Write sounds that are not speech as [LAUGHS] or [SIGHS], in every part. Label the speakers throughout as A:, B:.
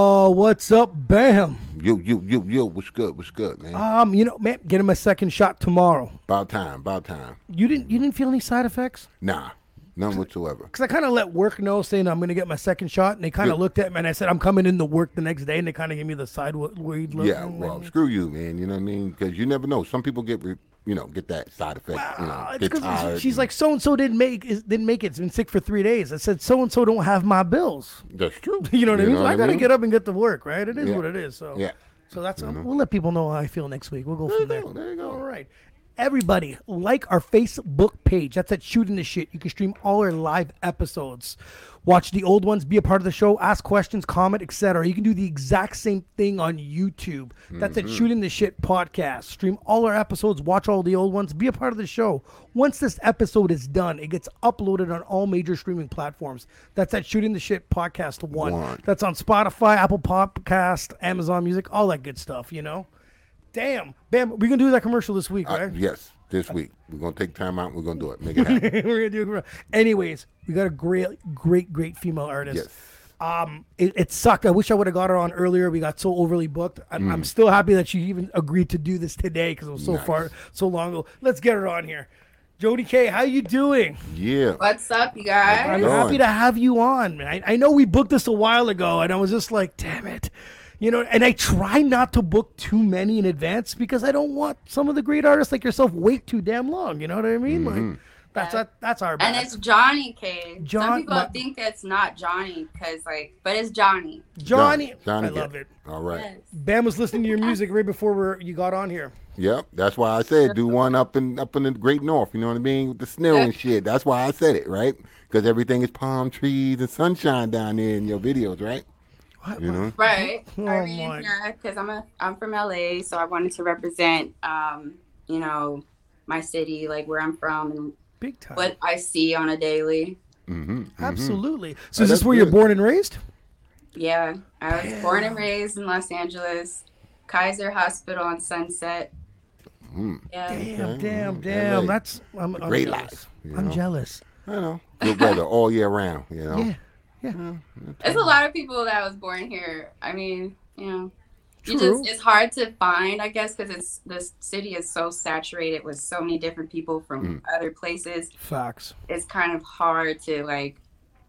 A: Oh, what's up, Bam?
B: Yo, yo, yo, yo, what's good? What's good, man?
A: Um, you know, man, get him a second shot tomorrow.
B: about time, about time.
A: You didn't, you didn't feel any side effects?
B: Nah, none whatsoever.
A: Because I kind of let work know, saying I'm going to get my second shot, and they kind of looked at me, and I said I'm coming into work the next day, and they kind of gave me the sideways look.
B: Yeah, well, screw you, man. You know what I mean? Because you never know. Some people get, re- you know, get that side effect. you know,
A: it's
B: get tired.
A: she's
B: and-
A: like, so and so didn't make didn't make it. It's been sick for three days. I said, so and so don't have my bills.
B: that's true. [LAUGHS]
A: You know what I mean? So I gotta
B: mean?
A: get up and get to work, right? It is
B: Yeah.
A: what it is. So
B: Yeah.
A: So that's mm-hmm. we'll let people know how I feel next week. We'll go from there.
B: go, there you go.
A: All right. Everybody, like our Facebook page. That's at Shooting the Shit. You can stream all our live episodes. Watch the old ones, be a part of the show, ask questions, comment, etc. You can do the exact same thing on YouTube. That's
B: Mm-hmm.
A: at Shooting the Shit Podcast. Stream all our episodes, watch all the old ones, be a part of the show. Once this episode is done, it gets uploaded on all major streaming platforms. That's at Shooting the Shit Podcast one.
B: One.
A: That's on Spotify, Apple Podcast, Amazon Music, all that good stuff, you know? Damn. Bam, we're going to do that commercial this week,
B: Uh,
A: right?
B: yes, this week we're gonna take time out. and We're gonna do it. Make it happen. [LAUGHS]
A: we're going to do a commercial. Anyways, we got a great, great, great female artist.
B: yes.
A: Um, it, it sucked. I wish I would have got her on earlier. We got so overly booked. I'm,
B: Mm.
A: I'm still happy that she even agreed to do this today because it was so
B: Nice.
A: far, so long ago. Let's get her on here. Jody K, how you doing?
B: Yeah.
C: What's up, you guys?
B: I'm
A: happy to have you on, man. I, I know we booked this a while ago, and I was just like, damn it. You know, and I try not to book too many in advance because I don't want some of the great artists like yourself wait too damn long. You know what I mean?
B: Mm-hmm.
A: Like, that's that, that's our
C: And it's Johnny K.
A: John-
C: Some people
A: my-
C: think that's not Johnny because, like, but it's Johnny.
A: Johnny.
B: Johnny
A: I love it.
B: All right.
C: Yes.
A: Bam was listening to your [LAUGHS] music right before we're, you got on here.
B: Yep. That's why I said do one up in up in the Great North. You know what I mean? With the snow and shit. That's why I said it, right? Because everything is palm trees and sunshine down there in your videos, right? You know.
C: Right.
A: Oh,
C: I
A: my.
C: mean, because I'm a I'm from LA, so I wanted to represent, um, you know, my city, like where I'm from and
A: Big time.
C: what I see on a daily.
B: Mm-hmm.
A: Absolutely. So
B: Oh,
A: is this
B: that's
A: where you're born and raised?
C: Yeah, I was born and raised in Los Angeles, Kaiser Hospital on Sunset.
B: Mm.
C: Yeah.
A: Damn,
B: Okay.
A: damn, damn.
B: LA.
A: That's I'm, I'm
B: Great
A: jealous.
B: life, you
A: I'm
B: know?
A: jealous.
B: I know. Good weather all year round. You know.
A: Yeah. Yeah.
C: There's a lot of people that was born here. I mean, you know, you
A: True.
C: just it's hard to find, I guess, because it's this city is so saturated with so many different people from mm. other places.
A: Facts.
C: It's kind of hard to like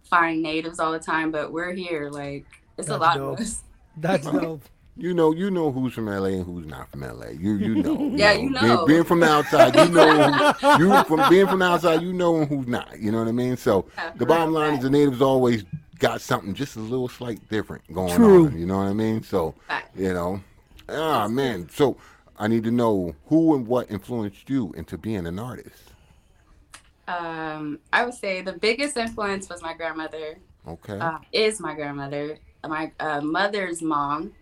C: find natives all the time, but we're here. Like it's a lot
A: dope.
C: of us.
A: That's [LAUGHS] dope.
B: You know, you know who's from LA and who's not from LA. You you know. [LAUGHS]
C: Yeah, you
B: Being-
C: know.
B: Being, from the outside, you know. Who, [LAUGHS] you from being from the outside, you know who's not. You know what I mean? So
C: Yeah,
B: the bottom
C: real
B: line is the natives always got something just a little slight different going
A: True.
B: on. You know what I mean? So
C: Fact.
B: you know, ah man. So I need to know who and what influenced you into being an artist.
C: Um, I would say the biggest influence was my grandmother.
B: Okay.
C: uh, is my grandmother, my uh, mother's mom.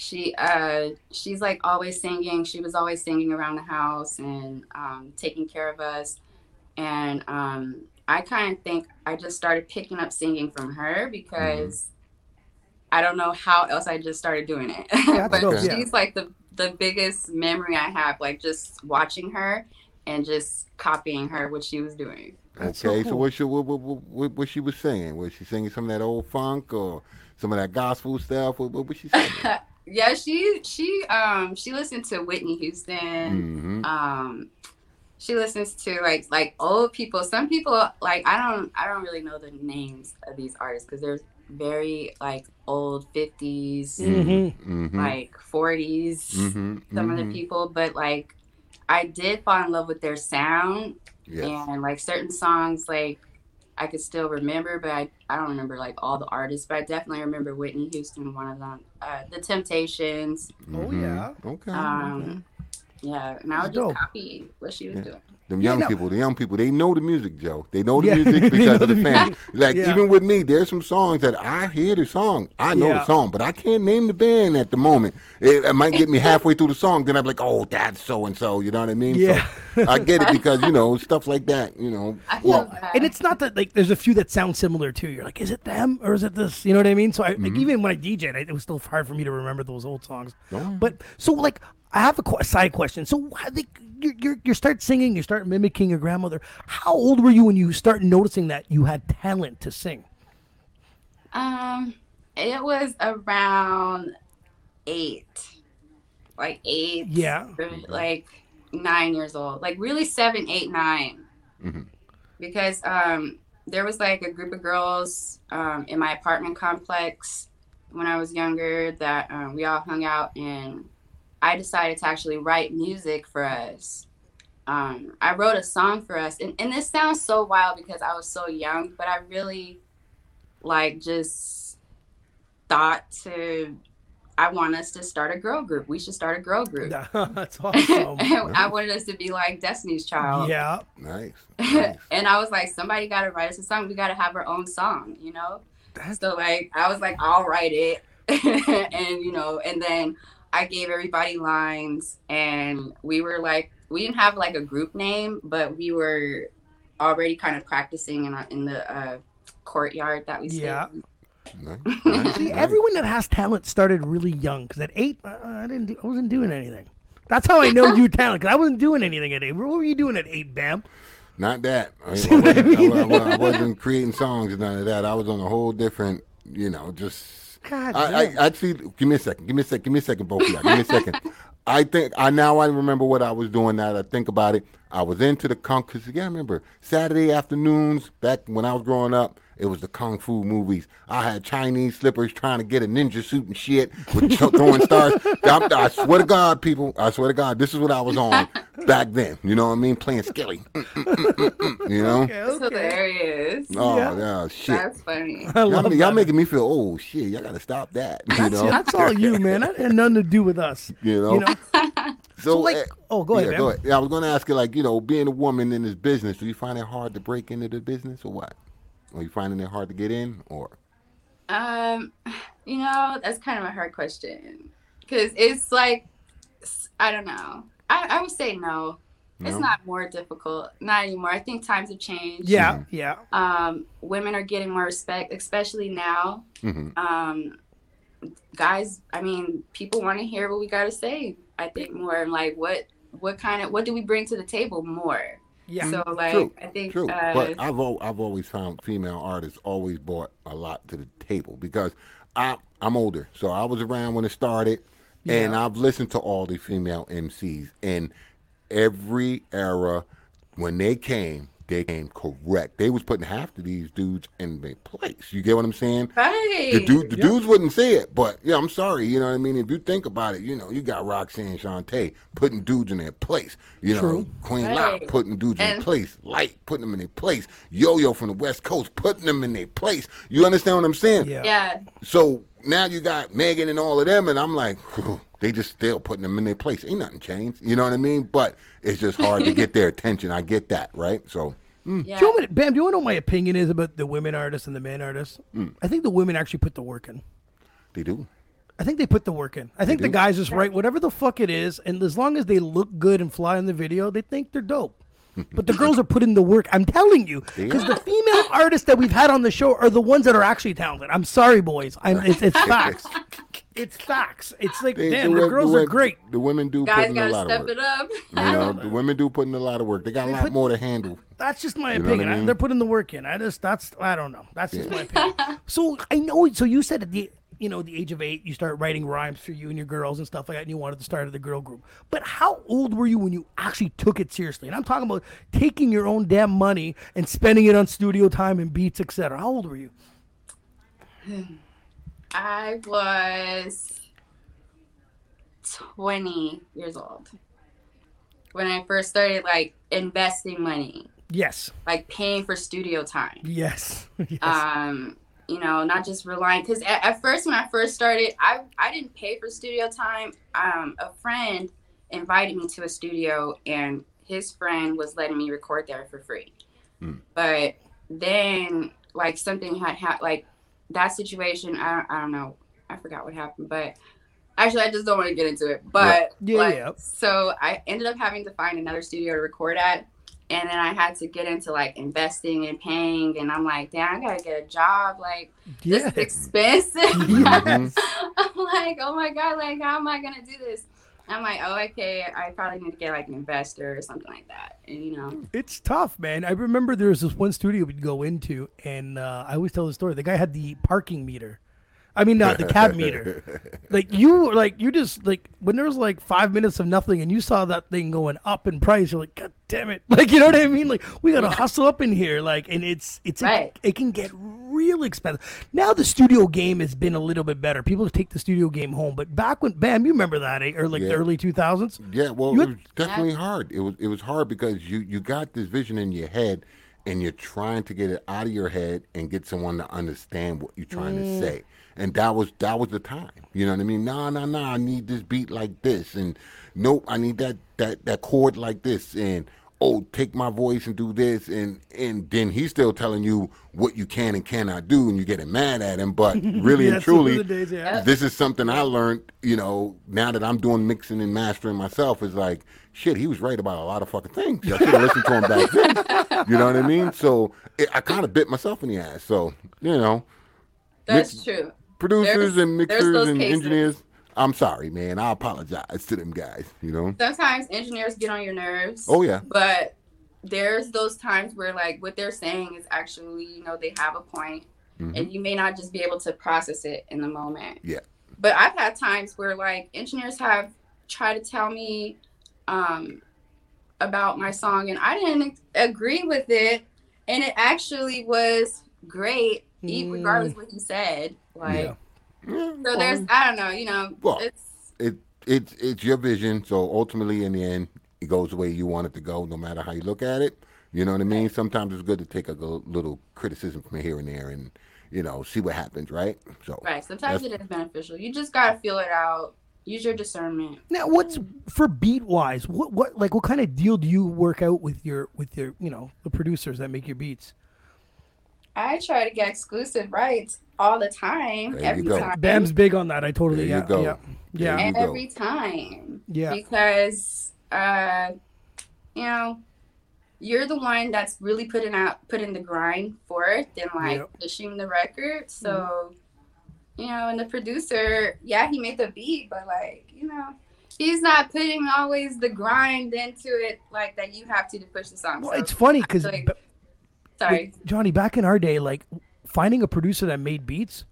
C: She uh, she's like always singing. She was always singing around the house and um, taking care of us. And um, I kind of think I just started picking up singing from her because I don't know how else I just started doing it.
A: that's [LAUGHS]
C: but
A: dope,
C: she's like the the biggest memory I have, like just watching her and just copying her what she was doing.
A: That's so
B: okay. So,
A: cool.
B: what, she, what, what, what, what she was singing? Was she singing some of that old funk or some of that gospel stuff? What, what was she singing? [LAUGHS]
C: yeah, she she um she listened to Whitney Houston.
B: hmm
C: Um she listens to like like old people. Some people like I don't I don't really know the names of these artists because they're very like old 50s,
A: Mm-hmm.
B: hmm
C: like 40s.
B: hmm
C: Some of the people, but like I did fall in love with their sound
B: Yes.
C: and like certain songs like I could still remember, but I, I don't remember like all the artists, but I definitely remember Whitney Houston, one of them. Uh, the Temptations,
A: Oh,
B: Mhm.
A: yeah.
B: Okay.
C: um, yeah, and I would just copy what she was
B: Yeah.
C: doing.
B: Them
A: Yeah,
B: young
A: no.
B: people, the young people, they know the music, Joe. They know the
A: Yeah, [LAUGHS]
B: music because of the
A: the
B: fans. Like
A: Yeah.
B: even with me, there's some songs that I hear the song, I know
A: Yeah.
B: the song, but I can't name the band at the moment. It, it might get me [LAUGHS] halfway through the song, then I'm like, oh, that's so and so. You know what I mean?
A: Yeah.
B: So I get it [LAUGHS] because you know stuff like that. You know,
A: Well,
C: bad.
A: and it's not that like there's a few that sound similar too. You're like, is it them or is it this? You know what I mean? So I,
B: Mm-hmm.
A: like even when I DJed, I, it was still hard for me to remember those old songs.
B: Oh.
A: But so like I have a qu- side question. So I think you you you start singing, you start mimicking your grandmother. How old were you when you start noticing that you had talent to sing?
C: Um, It was around eight, like eight.
A: Yeah.
C: Like nine years old, like really seven, eight, nine.
B: Mhm.
C: Because um, there was like a group of girls um, in my apartment complex when I was younger that um, we all hung out, and I decided to actually write music for us. Um, I wrote a song for us, and, and this sounds so wild because I was so young, but I really like just thought to I want us to start a girl group. We should start a girl [LAUGHS] group.
A: That's [LAUGHS] awesome.
C: I wanted us to be like Destiny's Child.
A: yeah.
B: Nice. [LAUGHS] nice.
C: and I was like, somebody got to write us a song. We got to have our own song, you know?
A: That's
C: So, like, I was like, I'll write it. and, you know, and then I gave everybody lines, and we were like, we didn't have like a group name, but we were already kind of practicing in, our, in the uh, courtyard that we stayed
A: Yeah.
C: in.
B: Nice. [LAUGHS] nice,
A: See,
B: nice.
A: everyone that has talent started really young. Because at eight, uh, I didn't. Do, I wasn't doing anything. That's how I know [LAUGHS] you had talent. Because I wasn't doing anything at eight. What were you doing at eight, Bam?
B: Not that. [LAUGHS] I, mean, I, wasn't, I, wa- I wasn't creating songs and none of that. I was on a whole different, you know, just.
A: God
B: I,
A: damn.
B: I actually give me a second. Give me a second. Give me a second, both of y'all. Give me a second. [LAUGHS] I think I now I remember what I was doing. Now that I think about it, I was into the kung. Cause yeah, I remember Saturday afternoons back when I was growing up. It was the kung fu movies. I had Chinese slippers trying to get a ninja suit and shit with ch- throwing stars. [LAUGHS] I, I swear to God, people, I swear to God, this is what I was on [LAUGHS] back then. You know what I mean? Playing Skelly. Mm, mm, mm, mm, mm, you know?
A: Okay,
C: That's
A: okay.
C: hilarious.
B: Oh
A: Yeah.
B: yeah, shit.
C: That's funny. [LAUGHS]
B: Y'all,
A: love
B: y'all making me feel old. Shit, y'all gotta stop that. You
A: That's,
B: know?
A: that's all you, man. That had nothing to do with us.
B: You know?
A: You know.
B: So,
A: So, like,
B: eh,
A: oh, go ahead,
B: yeah,
A: man.
B: go ahead. Yeah, I was gonna ask you, like, you know, being a woman in this business, do you find it hard to break into the business, or what? Are you finding it hard to get in, or?
C: Um, you know, that's kind of a hard question because it's like, I don't know. I, I would say no. It's
B: No?
C: not more difficult, not anymore. I think times have changed.
A: Yeah, yeah.
C: Um, women are getting more respect, especially now.
B: hmm
C: Um, guys, I mean, people want to hear what we got to say. I think more and like what what kind of what do we bring to the table more?
A: Yeah.
C: So like,
B: True,
C: I think
B: True,
C: uh,
B: but I've I've always found female artists always brought a lot to the table because I I'm older, so I was around when it started, and
A: Yeah.
B: I've listened to all the female MCs in every era. When they came, they came correct. They was putting half of these dudes in their place. You get what I'm saying?
C: right.
B: The, dude, the
A: Yeah.
B: dudes wouldn't say it, but yeah, I'm sorry. You know what I mean? If you think about it, you know, you got Roxanne Shante putting dudes in their place. You know,
A: True.
B: Queen
C: Right.
B: Locke putting dudes in
C: And-
B: their place. Lyte putting them in their place. Yo Yo from the West Coast putting them in their place. You understand what I'm saying?
A: Yeah.
C: yeah.
B: So now you got Megan and all of them, and I'm like, [LAUGHS] whew, they just still putting them in their place. Ain't nothing changed. You know what I mean? But it's just hard to get their attention. I get that, right? So
C: Yeah.
A: Do you want me to- Bam, do you want to know what my opinion is about the women artists and the men artists?
B: Mm.
A: I think the women actually put the work in.
B: they do.
A: I think they put the work in. I think the guys just write whatever the fuck it is, and as long as they look good and fly in the video, they think they're dope. [LAUGHS] But the girls are putting the work. I'm telling you, because the female artists that we've had on the show are the ones that are actually talented. I'm sorry, boys. I'm, it's, it's [LAUGHS] facts. [LAUGHS] It's facts. It's like,
B: They-
A: damn,
B: the
A: the, girls
B: the
A: are great.
B: The women do
C: Guys
B: put in a
C: gotta
B: lot of
C: step
B: work.
C: it up.
B: You know, the women do put in a lot of work. They got a lot
A: put-
B: more to handle.
A: That's just my
B: You know what I
A: opinion. I? They're putting the work in. I just that's I don't know. That's just my opinion. so I know. So you said at the you know the age of eight, you start writing rhymes for you and your girls and stuff like that, and you wanted to start the girl group. But how old were you when you actually took it seriously? And I'm talking about taking your own damn money and spending it on studio time and beats, etc. How old were you? [SIGHS] [SIGHS]
C: I was 20 years old when I first started like investing money,
A: Yes.
C: like paying for studio time.
A: Yes. [LAUGHS] yes.
C: Um, you know, not just relying because at, at first when I first started, I I didn't pay for studio time. Um, a friend invited me to a studio, and his friend was letting me record there for free.
B: Hmm.
C: But then, like something had happened, like that situation. I don't, I don't know. I forgot what happened, but actually, I just don't want to get into it. But
A: Yeah,
C: like,
A: yeah.
C: so I ended up having to find another studio to record at and then I had to get into like investing and paying, and I'm like, damn, I gotta get a job. Like this
A: yeah.
C: is expensive.
A: Yes. [LAUGHS] Mm-hmm.
C: I'm like, oh my god, like how am I gonna do this? I'm like, oh okay, I probably need to get like an investor or something like that, and you know,
A: It's tough, man. I remember there was this one studio we'd go into, and uh, I always tell the story. The guy had the parking meter. I mean, not the cab meter. [LAUGHS] Like you, were like you just like when there was like five minutes of nothing, and you saw that thing going up in price. You're like, God damn it! [LAUGHS] Like you know what I mean? Like we gotta hustle up in here. Like, and it's it's
C: Right.
A: it, can get real expensive. Now the studio game has been a little bit better. People take the studio game home, but back when Bam, you remember that, eh? or like the early two thousands.
B: Yeah, well,
A: You
B: it was definitely hard. It was it was hard because you you got this vision in your head, and you're trying to get it out of your head and get someone to understand what you're trying
A: Mm.
B: to say. And that was that was the time. You know what I mean? Nah, nah, nah. I need this beat like this, and nope, I need that that that chord like this, and oh, take my voice and do this, and and then he's still telling you what you can and cannot do, and you're getting mad at him. But [LAUGHS] really
A: Yeah,
B: and truly,
A: days, yeah.
B: this is something I learned, you know, now that I'm doing mixing and mastering myself, is like, shit, he was right about a lot of fucking things. I should have listened to him back then. You know what I mean? So it, I kind of bit myself in the ass. So, you know,
C: That's
B: Mix-
C: true.
B: Producers
C: There's-
B: and mixers and
C: cases.
B: engineers, I'm sorry, man. I apologize to them guys, you know?
C: Sometimes engineers get on your nerves.
B: Oh, yeah.
C: But there's those times where like what they're saying is actually, you know, they have a point
B: Mhm.
C: and you may not just be able to process it in the moment.
B: Yeah.
C: But I've had times where like engineers have tried to tell me um about my song and I didn't agree with it and it actually was great
A: Mm.
C: regardless what he said. Like
A: Yeah.
B: Yeah,
C: so there's I don't know, you know,
B: Well,
C: it's
B: it it's it's your vision. So ultimately, in the end, it goes the way you want it to go, no matter how you look at it. You know what I mean? Sometimes it's good to take a little criticism from here and there, and you know, see what happens, right? So
C: right. Sometimes it is beneficial. You just gotta feel it out. Use your discernment.
A: Now, what's for beat wise? What what like what kind of deal do you work out with your with your you know the producers that make your beats?
C: I try to get exclusive rights all the time,
B: There you
C: every
B: go.
C: time.
A: Bam's big on that. I totally
B: There you
A: yeah
B: go.
A: yeah yeah
B: There you go.
C: every time.
A: yeah.
C: Because uh you know, you're the one that's really putting out putting the grind forth and like
A: Yep.
C: pushing the record. So you know, and the producer, yeah, he made the beat, but like, you know, he's not putting always the grind into it like that you have to to push the song.
A: Well,
C: So,
A: it's funny because
C: like- sorry.
A: Johnny, back in our day, like finding a producer that made beats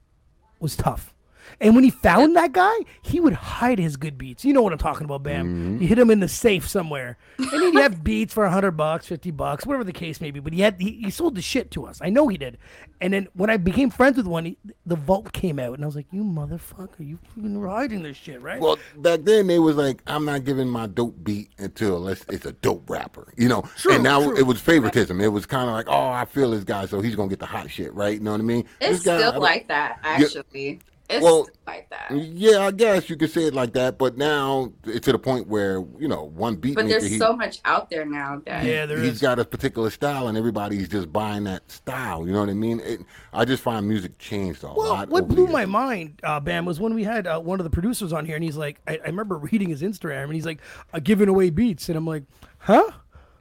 A: was tough. And when he found that guy, he would hide his good beats. You know what I'm talking about, Bam.
B: Mm-hmm.
A: You hit him in the safe somewhere, and he'd have beats for hundred bucks, fifty bucks, whatever the case may be. But he had he, he sold the shit to us. I know he did. And then when I became friends with one, he, the vault came out, and I was like, "You motherfucker, you fucking hiding this shit, right?"
B: Well, back then they was like, I'm not giving my dope beat until unless it's a dope rapper, you know.
A: True,
B: and now
A: true.
B: it was favoritism. It was kind of like, oh, I feel this guy, so he's gonna get the hot shit, right? You know what I mean?
C: It's
B: This guy,
C: still
B: don't-
C: like that, actually. It's
B: Well,
C: like that.
B: Yeah, I guess you could say it like that, but now it's to the point where you know one beat
C: But there's
B: he,
C: so much out there now that
A: yeah, there
B: he's
A: is.
B: got a particular style, and everybody's just buying that style. You know what I mean? It, I just find music changed a
A: Well,
B: lot.
A: what blew
B: years.
A: my mind, uh, Bam, was when we had uh, one of the producers on here, and he's like, I, I remember reading his Instagram, and he's like, uh, giving away beats, and I'm like, huh?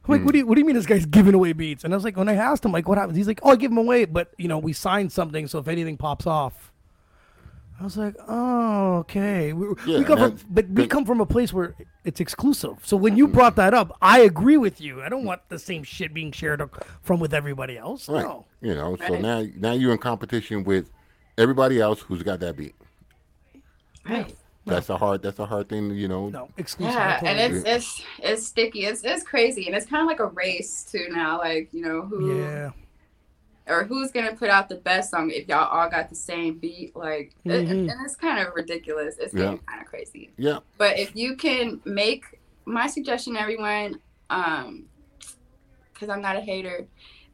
A: I'm like, what do you what do you mean this guy's [LAUGHS] giving away beats? And I was like, when I asked him, like, what happens? He's like, oh, I give them away, but you know, we signed something, so if anything pops off. I was like, oh, okay. We,
B: Yeah,
A: we come from, but we come from a place where it's exclusive. So when you mm-hmm. brought that up, I agree with you. I don't want the same shit being shared from with everybody else.
B: Right.
A: No.
B: You know, so
C: Right.
B: now now you're in competition with everybody else who's got that beat.
C: right.
B: That's a hard. That's a hard thing. You know.
A: No, exclusive.
C: Yeah, and it's it's it's sticky. It's it's crazy, and it's kind of like a race too now. Like you know who
A: yeah.
C: Or who's gonna put out the best song if y'all all got the same beat. Like, it-
A: Mhm.
C: and it's kind of ridiculous. It's
B: Yeah.
C: getting kind of crazy.
B: Yeah.
C: But if you can make my suggestion, everyone, um, because I'm not a hater,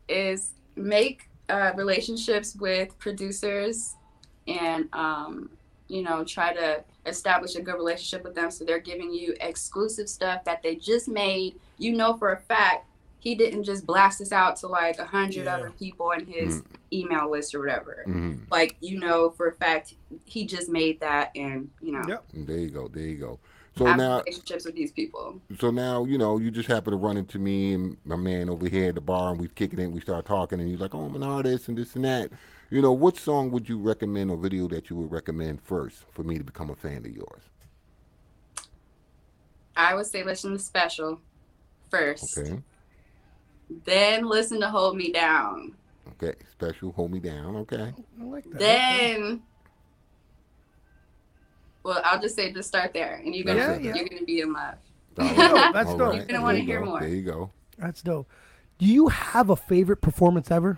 C: is make uh, relationships with producers and um, you know try to establish a good relationship with them so they're giving you exclusive stuff that they just made. You know for a fact he didn't just blast this out to like a hundred
A: Yeah.
C: other people in his email list or whatever.
B: hmm
C: Like you know for a fact he just made that and you know
A: Yep.
B: There you go. There you go. So
C: have
B: now,
C: relationships with these people.
B: so now, you know, you just happen to run into me and my man over here at the bar, and we kicking it. And we start talking, and he's like, "Oh, I'm an artist, and this and that." You know, what song would you recommend or video that you would recommend first for me to become a fan of yours?
C: I would say listen to Special first,
B: Okay.
C: Then listen to Hold Me Down,
B: Okay. Special, hold me down. Okay.
A: I like that.
C: then Well, I'll just say just start there, and you're gonna
A: Yeah, yeah.
C: you're gonna be in love.
B: All [LAUGHS]
A: dope. That's
B: All
A: dope.
C: You're gonna
B: There
C: wanna
B: you
C: hear
B: go.
C: more.
B: There you go.
A: That's dope. Do you have a favorite performance ever?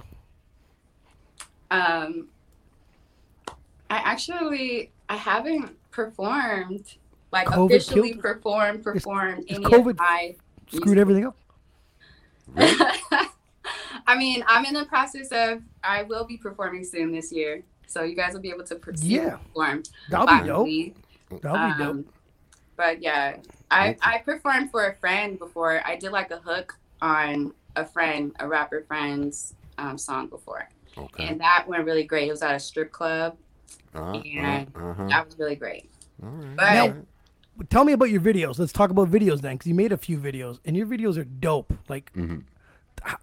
C: Um, I actually I haven't performed like
A: COVID
C: officially
A: killed-
C: performed performed
A: is
C: any
A: COVID
C: of my.
A: Screwed everything up. [LAUGHS]
C: I mean, I'm in the process of. I will be performing soon this year, so you guys will be able to
A: Yeah.
C: perform.
A: That'll be dope.
C: finally.
A: That'll be dope.
C: Um, But yeah, I I performed for a friend before. I did like a hook on a friend, a rapper friend's um, song before,
B: Okay.
C: and that went really great. It was at a strip club.
B: Uh-huh.
C: and
B: uh-huh.
C: That was really great.
B: Right.
C: But-
B: right.
A: Tell me about your videos. Let's talk about videos then, because you made a few videos, and your videos are dope. Like,
B: Mhm.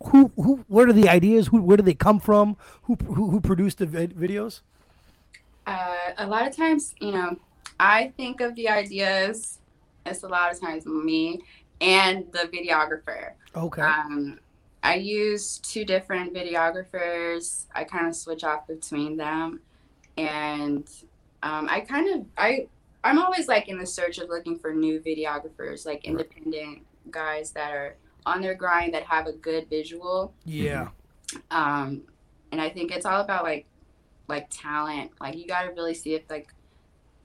A: who, who, where are the ideas? Who, where do they come from? Who, who, who produced the vid- videos?
C: Uh, a lot of times, you know, I think of the ideas. It's a lot of times me and the videographer.
A: Okay.
C: Um, I use two different videographers. I kind of switch off between them, and um, I kind of I I'm always like in the search of looking for new videographers, like independent guys that are on their grind that have a good visual.
A: yeah.
C: Um, and I think it's all about like like talent. Like you got to really see if like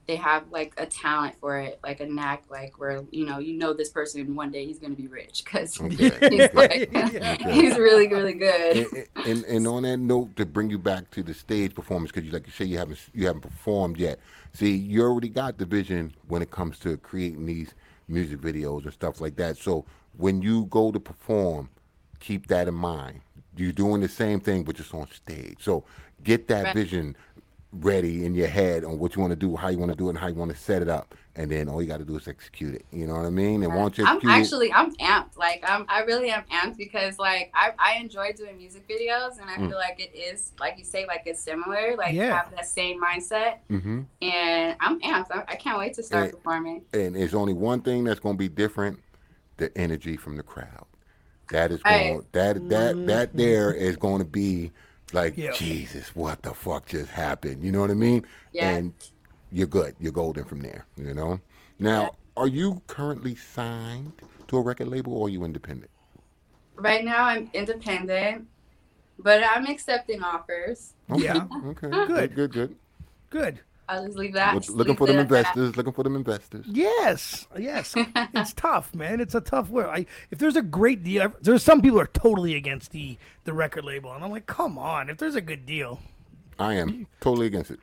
C: they have like a talent for it, like a knack, like where you know you know this person one day he's gonna be rich because
B: Okay. [LAUGHS] [LAUGHS]
C: he's like [LAUGHS]
A: Yeah.
C: he's really really good.
B: and, and, and on that note, to bring you back to the stage performance, because you like you say you haven't you haven't performed yet. See, you already got the vision when it comes to creating these music videos and stuff like that. So when you go to perform, keep that in mind. You're doing the same thing, but just on stage. So get that
C: Right.
B: vision ready in your head on what you want to do, how you want to do it, and how you want to set it up. And then all you got to do is execute it. You know what I mean? And once you
C: I'm
B: execute
C: actually I'm amped. Like I'm I really am amped because like I, I enjoy doing music videos and I
B: Mm.
C: feel like it is like you say like it's similar like
A: Yeah.
C: have that same mindset
B: Mhm.
C: and I'm amped. I, I can't wait to start
B: Eh,
C: performing.
B: and there's only one thing that's going to be different the energy from the crowd that is
C: Right.
B: going that that that there is going to be like
A: Yeah.
B: jesus what the fuck just happened you know what i mean
C: Yeah.
B: and you're good you're golden from there you know now
C: Yeah.
B: are you currently signed to a record label or are you independent
C: Right now I'm independent, but I'm accepting offers.
A: Yeah.
B: okay
A: Good.
B: good good good
A: Good.
C: I'll just leave that.
B: Look-
C: just
B: looking
C: leave
B: for them
C: it at that.
B: investors looking for them investors
A: Yes, yes, [LAUGHS] it's tough, man. It's a tough world. I, if there's a great deal, there's some people are totally against the the record label, and I'm like, come on. If there's a good deal,
B: i am totally against it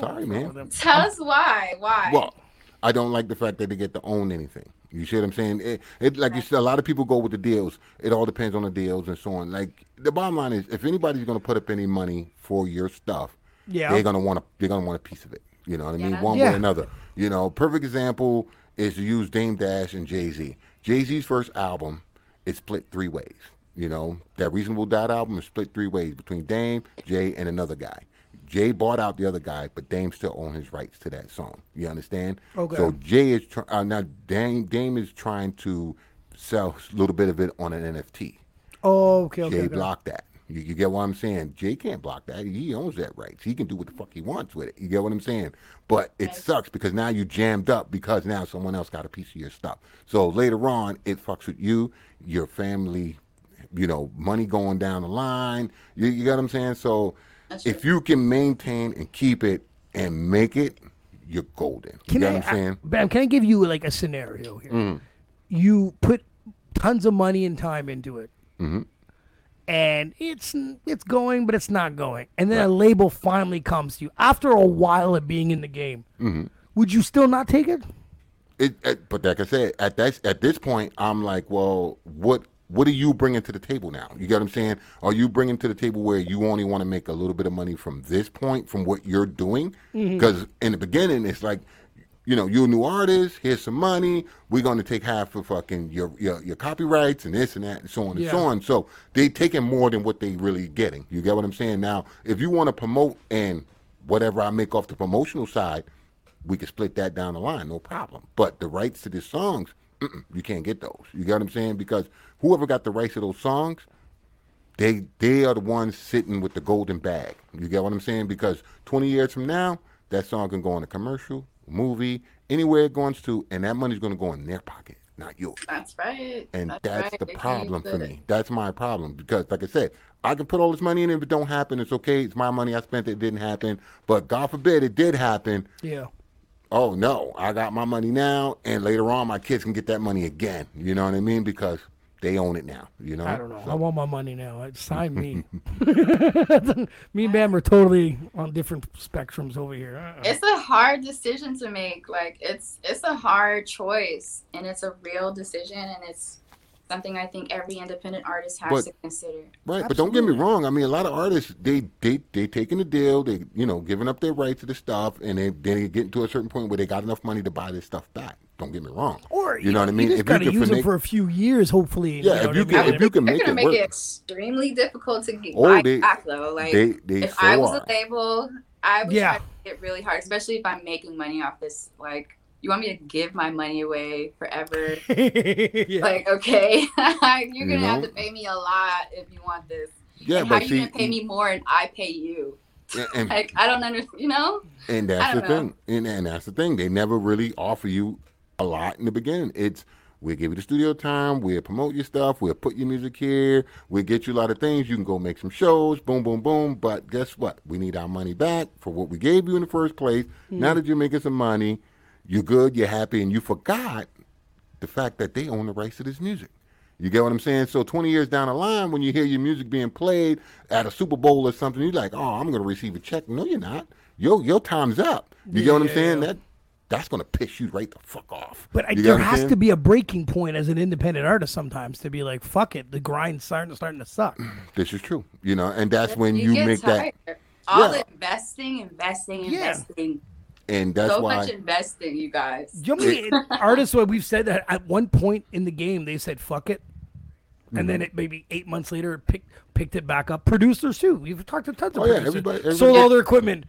B: sorry man?
C: Tell us why. Why?
B: Well, I don't like the fact that they get to own anything. You see what I'm saying? It, it like you said, a lot of people go with the deals. It all depends on the deals and so on. Like the bottom line is, if anybody's going to put up any money for your stuff,
A: Yeah.
B: they're going to want a they're going to want a piece of it. You know what I mean?
C: Yeah.
B: One
A: Yeah.
B: way or another. You know, perfect example is to use Dame Dash and Jay Z. Jay Z's first album is split three ways. You know, that Reasonable Doubt album is split three ways between Dame, Jay, and another guy. Jay bought out the other guy, but Dame still owns his rights to that song. You understand?
A: Okay.
B: So Jay is try- uh, now Dame Dame is trying to sell a little bit of it on an NFT.
A: Oh, okay, okay.
B: Jay
A: okay.
B: blocked that. You, you get what I'm saying? Jay can't block that. He owns that rights. He can do what the fuck he wants with it. You get what I'm saying? But it
C: Right.
B: sucks because now you jammed up because now someone else got a piece of your stuff. So later on, it fucks with you, your family, you know, money going down the line. You, you get what I'm saying? So if you can maintain and keep it and make it, you're golden. You
A: Can
B: get
A: I,
B: what I'm saying?
A: I- Bam, can I give you like a scenario here?
B: Mm.
A: You put tons of money and time into it,
B: Mm-hmm.
A: And it's it's going, but it's not going, and then a label finally comes to you after a while of being in the game.
B: Mm-hmm.
A: Would you still not take it?
B: It, it, but like I said, at that at this point, I'm like, well, what what are you bringing to the table now? You get what I'm saying? Are you bringing to the table where you only want to make a little bit of money from this point, from what you're doing? Because in the beginning, it's like, you know, you're a new artist. Here's some money. We're going to take half of fucking your, your your copyrights and this and that and so on and so on. So they taking more than what they really getting. You get what I'm saying? Now, if you want to promote and whatever I make off the promotional side, we can split that down the line, no problem. But the rights to the songs, you can't get those. You get what I'm saying? Because whoever got the rights to those songs, they they are the ones sitting with the golden bag. You get what I'm saying? Because 20 years from now, that song can go on a commercial, movie, anywhere it goes to, and that money's going to go in their pocket, not yours.
C: That's right.
B: And
C: that's,
B: that's,
C: right.
B: the problem for me. That's my problem because, like I said, I can put all this money in. If it don't happen, it's okay. It's my money. I spent it. It didn't happen. But God forbid it did happen.
A: Yeah.
B: Oh no, I got my money now, and later on my kids can get that money again. You know what I mean? Because they own it now. You know.
A: I don't know.
B: So-
A: I want my money now. Sign me. [LAUGHS] [LAUGHS] me and Bam are totally on different spectrums over here. Uh-uh.
C: It's a hard decision to make. Like it's it's a hard choice, and it's a real decision, and it's something I think every independent artist has
B: But-
C: to consider.
B: Right, but don't get me wrong. I mean, a lot of artists they they they taking the deal, they you know giving up their rights to the stuff, and they then they get to a certain point where they got enough money to buy this stuff back. Don't get me wrong.
A: Or
B: You know what I mean?
A: You just
B: If you can
A: use them
B: finag-
A: for a few years, hopefully.
B: Yeah,
A: know
B: if
A: what
B: you
A: I
B: can-
A: mean?
B: if you can
C: They're
B: make
C: gonna
B: it
C: make
B: work.
C: it extremely difficult to get
B: Oh, they-
C: back though. Like
B: they they
C: if I was
B: are.
C: a label, I would
A: Yeah.
C: try to make it really hard, especially if I'm making money off this. Like, you want me to give my money away forever? [LAUGHS]
A: yeah.
C: Like, okay, [LAUGHS] you're gonna have
B: know?
C: to pay me a lot if you want this.
B: yeah,
C: and how
B: but
C: you
B: see,
C: gonna pay me more and I pay you?
B: and, [LAUGHS] and,
C: Like, I don't understand. You know?
B: and that's the
C: know.
B: thing, and, and that's the thing. They never really offer you a lot in the beginning. It's we'll give you the studio time, we'll promote your stuff, we'll put your music here, we'll get you a lot of things. You can go make some shows, boom, boom, boom. But guess what? We need our money back for what we gave you in the first place. Hmm. Now that you're making some money, you're good, you're happy, and you forgot the fact that they own the rights to this music. You get what I'm saying? So 20 years down the line, when you hear your music being played at a Super Bowl or something, you're like, "Oh, I'm going to receive a check." No, you're not. Your your time's up. You get what I'm saying?
A: yeah.
B: That that's going to piss you right the fuck off.
A: But I, there has to be a breaking point as an independent artist sometimes to be like, fuck it, the grind's starting starting to suck. [CLEARS THROAT]
B: This is true. You know, and that's when you,
C: get
B: make that,
C: tired. All
B: Yeah.
C: the investing, investing,
A: Yeah.
C: investing.
B: and that's
C: so
B: why.
C: much investing, you guys.
A: Do you know how many [LAUGHS] artists where we've said that at one point in the game they said fuck it, and
B: Mm-hmm.
A: then it maybe eight months later it picked picked it back up. Producers too. We've talked to tons of
B: Oh, yeah,
A: producers.
B: everybody-
A: sold
B: everybody-
A: all their equipment.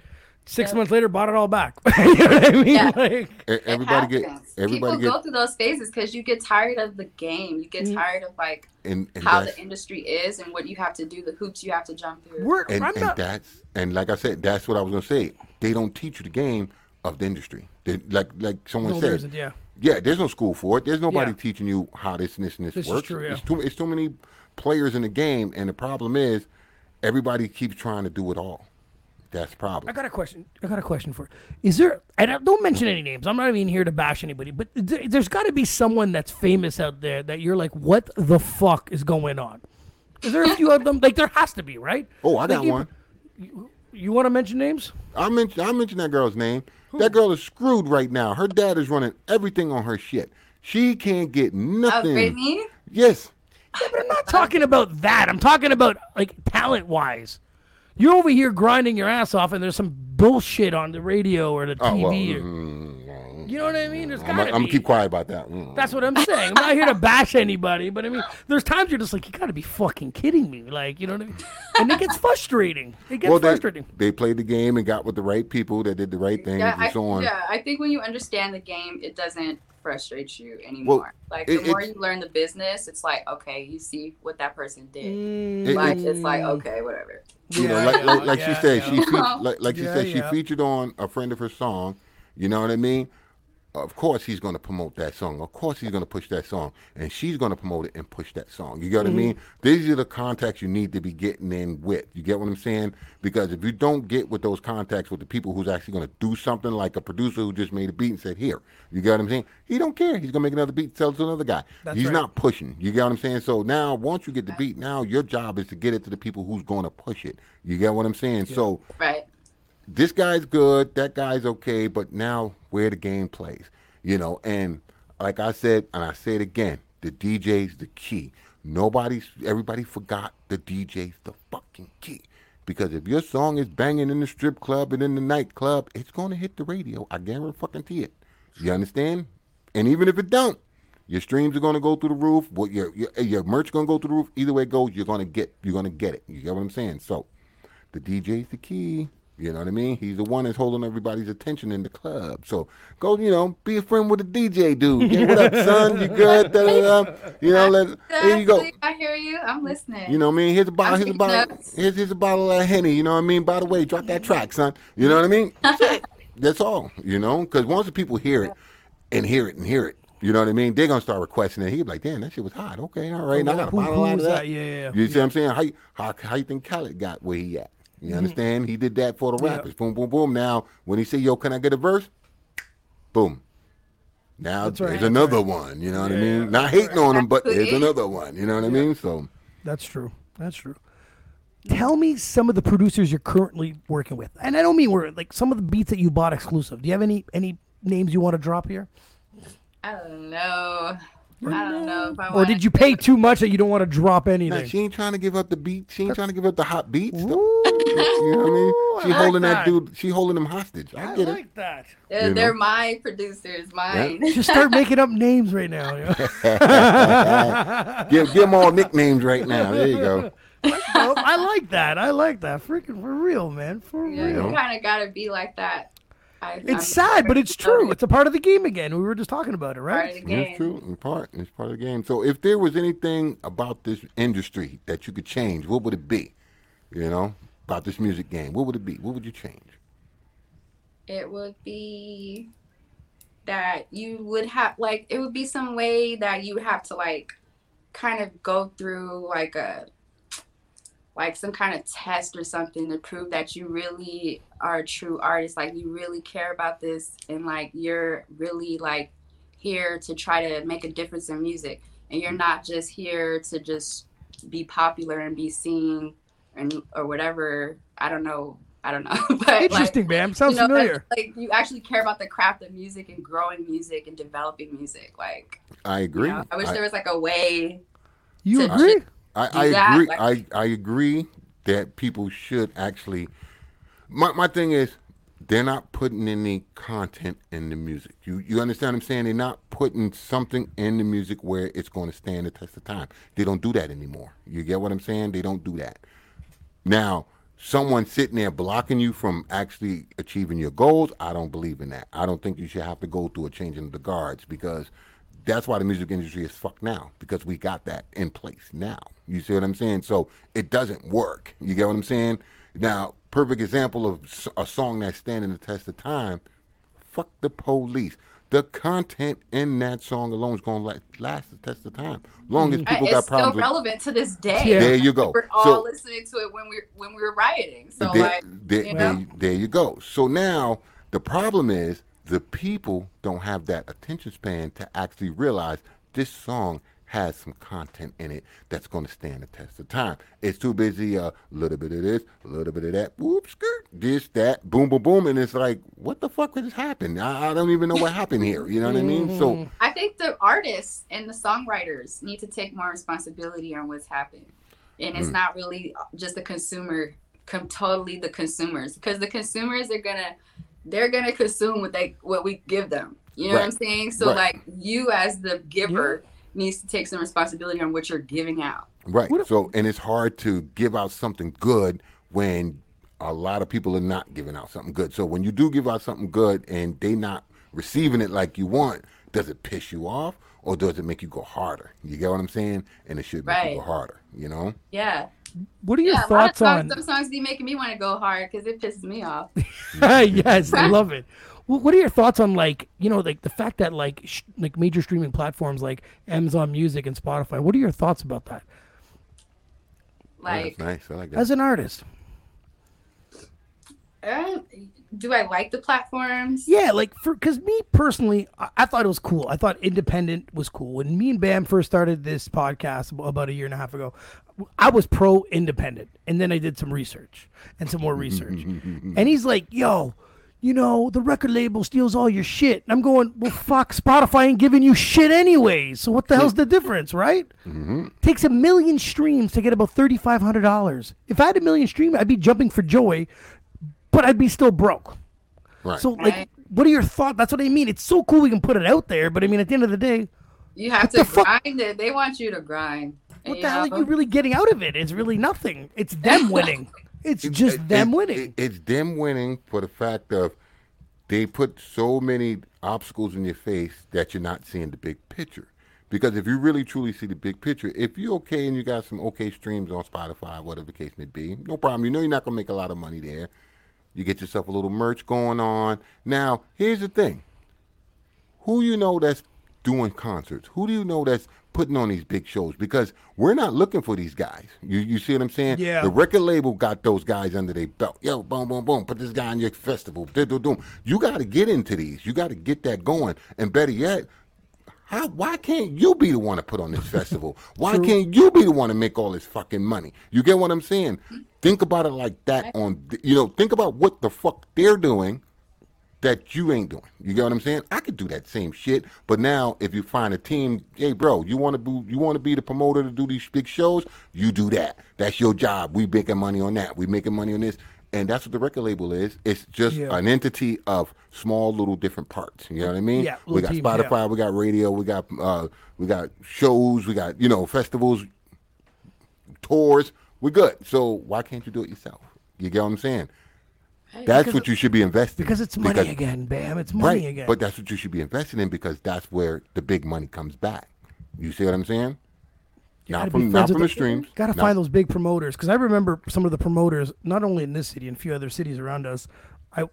A: Six
C: Yeah.
A: months later, bought it all back. [LAUGHS] you know what I mean?
C: Yeah.
A: Like,
C: It
B: everybody get
C: happens.
B: everybody
C: People go through those phases because you get tired of the game. You get
A: Mm.
C: tired of like
B: and, and
C: how the industry is and what you have to do, the hoops you have to jump through.
A: we're
B: and,
A: I'm
B: and
A: not.
B: that's and like I said, that's what I was gonna say. They don't teach you the game of the industry. They, like like someone
A: No,
B: said.
A: Yeah.
B: Yeah, there's no school for it. There's nobody
A: Yeah.
B: teaching you how this and this and this,
A: This
B: works.
A: true, yeah.
B: It's too it's too many players in the game, and the problem is everybody keeps trying to do it all. That's the problem.
A: I got a question. I got a question for. Is there? And I- don't mention any names. I'm not even here to bash anybody. But there, there's got to be someone that's famous out there that you're like, what the fuck is going on? Is there a few of them? Like there has to be, right?
B: Oh, I
A: Like,
B: got
A: you-
B: one.
A: You want to mention names?
B: I mentioned I mentioned that girl's name. That girl is screwed right now. Her dad is running everything on her shit. She can't get nothing.
C: Brittany?
B: yes.
A: Yeah, but I'm not talking about that. I'm talking about like talent wise. You're over here grinding your ass off, and there's some bullshit on the radio or the
B: Oh well.
A: TV. or-
B: mm,
A: you know what I mean? There's
B: I'm,
A: gotta
B: I'm gonna keep quiet about that. Mm.
A: That's what I'm saying. I'm not here to bash anybody, but I mean, there's times you're just like, you gotta be fucking kidding me. Like, you know what I mean? And it gets [LAUGHS] frustrating. It gets
B: well, they,
A: frustrating.
B: they played the game and got with the right people that did the right things
C: Yeah,
B: and
C: I,
B: so on.
C: yeah, I think when you understand the game, it doesn't frustrate you anymore. like the
B: it-
C: more
B: it's-
C: you learn the business, it's like, okay, you see what that person did.
B: It-
C: like it's like, okay, whatever.
B: You know, like like, like
A: yeah,
B: she said,
A: yeah.
B: she fe- like like she
A: Yeah,
B: said, she featured on a friend of her song. You know what I mean? Of course, he's going to promote that song. Of course, he's going to push that song, and she's going to promote it and push that song. You get what I mean?
A: Mm-hmm.
B: These are the contacts you need to be getting in with. You get what I'm saying? Because if you don't get with those contacts with the people who's actually going to do something, like a producer who just made a beat and said, "Here," you get what I'm saying? He don't care. He's going to make another beat, sell it to another guy.
A: That's
B: he's
A: right.
B: not pushing. You get what I'm saying? So now, once you get the beat, now your job is to get it to the people who's going to push it. You get what I'm saying? So
C: Right.
B: This guy's good, that guy's okay, but now where the game plays, you know. And like I said, and I say it again, the DJ's the key. Nobody's, everybody forgot the DJ's the fucking key. Because if your song is banging in the strip club and in the nightclub, it's going to hit the radio. I guarantee fucking it. You understand? And even if it don't, your streams are going to go through the roof. What your your, eh, your merch going to go through the roof. Either way it goes, you're going to get you're going to get it. You get what I'm saying? So, the DJ's the key. You know what I mean? He's the one that's holding everybody's attention in the club. So go, you know, be a friend with the DJ dude. Yeah, what up, son? You good? Da, da, da. You know, let, there you go.
C: I hear you. I'm listening.
B: You know what I mean? Here's a bottle. Here's a bottle. Here's, here's a bottle of Henny. You know what I mean? By the way, drop that track, son. You know what I mean? That's all, you know. Because once the people hear it and hear it and hear it, you know what I mean. They're gonna start requesting it. He'd be like, "Damn, that shit was hot. Okay, all right. Now I got a bottle out of that.
A: that? Yeah, yeah, yeah.
B: You see what I'm saying? How you, how how you think Khaled got where he at? You understand? He did that for the
A: Mm-hmm. Yeah.
B: rappers. Boom, boom, boom. Now when he say, "Yo, can I get a verse?" Boom. Now
A: That's right,
B: there's
A: that's
B: another one. You know what I mean?
A: yeah.
B: Not hating on him, but there's another one. You know what I mean? So
A: That's true. That's true. Tell me some of the producers you're currently working with, and I don't mean we're like some of the beats that you bought exclusive. Do you have any any names you want to drop here,
C: I don't know. I don't know if I
A: or did you pay [LAUGHS] too much that you don't want to drop
B: Nah,
A: anything?
B: she ain't trying to give up the beat. She ain't trying to give up the hot beats. though.
A: Ooh,
B: You know what I mean? She
A: I like
B: holding that.
A: that.
B: dude. She holding him hostage. I
A: I
B: get it.
A: like that.
C: They're, they're my producers, mine.
A: Just start [LAUGHS] making up names right now. you [LAUGHS] know?
B: Give give them all nicknames right now. There you go.
A: I like that. I like that. Freaking for real, man. For
C: yeah,
A: real.
C: you kind of gotta be like that. I, I'm
A: It's sad, but it's
C: sorry.
A: true. It's a part of the game again. We were just talking about it,
C: Part of
A: right?
C: the game.
B: It's true. In part, it's part of the game. So, if there was anything about this industry that you could change, what would it be? You know, about this music game, what would it be? What would you change?
C: it would be that you would have like it would be some way that you have to like kind of go through like a like some kind of test or something to prove that you really are a true artist like you really care about this and like you're really like here to try to make a difference in music and you're not just here to just be popular and be seen and or whatever i don't know i don't know [LAUGHS] but like,
A: Interesting, man. Sounds
C: you know,
A: familiar.
C: Like you actually care about the craft of music and growing music and developing music. Like
B: I
C: you
B: agree.
C: know, I wish
B: I,
C: there was like a way.
A: You
C: to-
A: agree?
B: I,
C: do
B: I
C: that,
B: agree.
C: like-
B: I, I agree that people should actually. My my thing is, they're not putting any content in the music. You you understand what I'm saying? They're not putting something in the music where it's going to stand the test of time. They don't do that anymore. You get what I'm saying? They don't do that. Now, someone sitting there blocking you from actually achieving your goals, I don't believe in that. I don't think you should have to go through a changing of the guards because that's why the music industry is fucked now because we got that in place now. You see what I'm saying? So it doesn't work. You get what I'm saying? Now, perfect example of a song that's standing the test of time. Fuck the police. The content in that song alone is going to last the test of time. Long as
C: Uh,
B: people got
C: it's still
B: problems with
C: relevant to this day.
A: Yeah.
B: There you go.
C: We're all
B: So-
C: listening to it when we are when we were rioting. So
B: there,
C: like,
B: there,
C: you know?
B: you- there you go. So now the problem is the people don't have that attention span to actually realize this song has some content in it that's going to stand the test of time. It's too busy. A little bit of this, a little bit of that. Whoop, skirt, this, that, boom, boom, boom, and it's like, what the fuck just happened? I, I don't even know what happened here. You know what I mean? So
C: I think the artists and the songwriters need to take more responsibility on what's happened, and
B: Mm.
C: it's not really just the consumer, com- totally the consumers, because the consumers are gonna they're gonna consume what they what we give them. You know what I'm saying? So
B: Right.
C: like you as the giver needs to take some responsibility on what you're giving out.
B: Right.
A: If-
B: so, and it's hard to give out something good when a lot of people are not giving out something good. So, when you do give out something good and they not receiving it like you want, does it piss you off or does it make you go harder? You get what I'm saying? And it should make you go harder. You know?
C: Yeah,
A: What are your
C: yeah. A lot of
A: thoughts
C: songs,
A: on?
C: some songs be making me want to go hard because it pisses me off. [LAUGHS] [LAUGHS]
A: yes, I love it. Well, what are your thoughts on like you know like the fact that like sh- like major streaming platforms like Amazon Music and Spotify? What are your thoughts about that
B: Oh,
C: Like,
B: that's nice. I like that.
A: as an artist?
C: uh, do I like the platforms?
A: Yeah, like for because me personally, I, I thought it was cool. I thought independent was cool. When me and Bam first started this podcast about a year and a half ago, I was pro independent, and then I did some research and some more research, [LAUGHS] and he's like, "Yo." You know, the record label steals all your shit. And I'm going, well, fuck, Spotify ain't giving you shit anyways. So what the hell's the difference, right? Mm-hmm. Takes a million streams to get about $3,500. If I had a million streams, I'd be jumping for joy, but I'd be still broke.
B: Right.
A: So, like,
C: Right.
A: what are your thoughts? That's what I mean. It's so cool we can put it out there, but I mean, at the end of the day,
C: You have
A: the
C: to
A: fuck?
C: grind it. They want you to grind.
A: what
C: you
A: the hell
C: know?
A: are you really getting out of it? It's really nothing. It's them [LAUGHS] winning. It's
B: It-
A: just
B: it-
A: them
B: it-
A: winning.
B: it- it's them winning for the fact of they put so many obstacles in your face that you're not seeing the big picture. Because if you really truly see the big picture, if you're okay and you got some okay streams on Spotify, whatever the case may be, no problem. You know you're not gonna make a lot of money there. You get yourself a little merch going on. Now, here's the thing. Who you know that's doing concerts? Who do you know that's putting on these big shows? Because we're not looking for these guys. You you see what I'm saying?
A: Yeah.
B: The record label got those guys under their belt. Yo, boom, boom, boom. Put this guy on your festival. You got to get into these. You got to get that going. And better yet, how, why can't you be the one to put on this festival? [LAUGHS] Why can't you be the one to make all this fucking money? You get what I'm saying? Think about it like that. On you know, think about what the fuck they're doing that you ain't doing. You get what I'm saying? I could do that same shit, but now if you find a team, hey bro, you want to be you want to be the promoter to do these big shows, you do that. That's your job. We making money on that. We making money on this. And that's what the record label is. It's just
A: Yeah.
B: an entity of small little different parts. You know what I mean?
A: Yeah,
B: we got
A: teams,
B: Spotify,
A: yeah.
B: we got radio, we got uh, we got shows, we got you know festivals, tours. We're good. So why can't you do it yourself? You get what I'm saying? That's
A: Because
B: what you should be investing. In.
A: Because it's money again, Bam. It's money
B: right,
A: again.
B: But that's what you should be investing in because that's where the big money comes back. You see what I'm saying? Not
A: Gotta
B: from not from the streams.
A: Got to find those big promoters because I remember some of the promoters, not only in this city and a few other cities around us. I,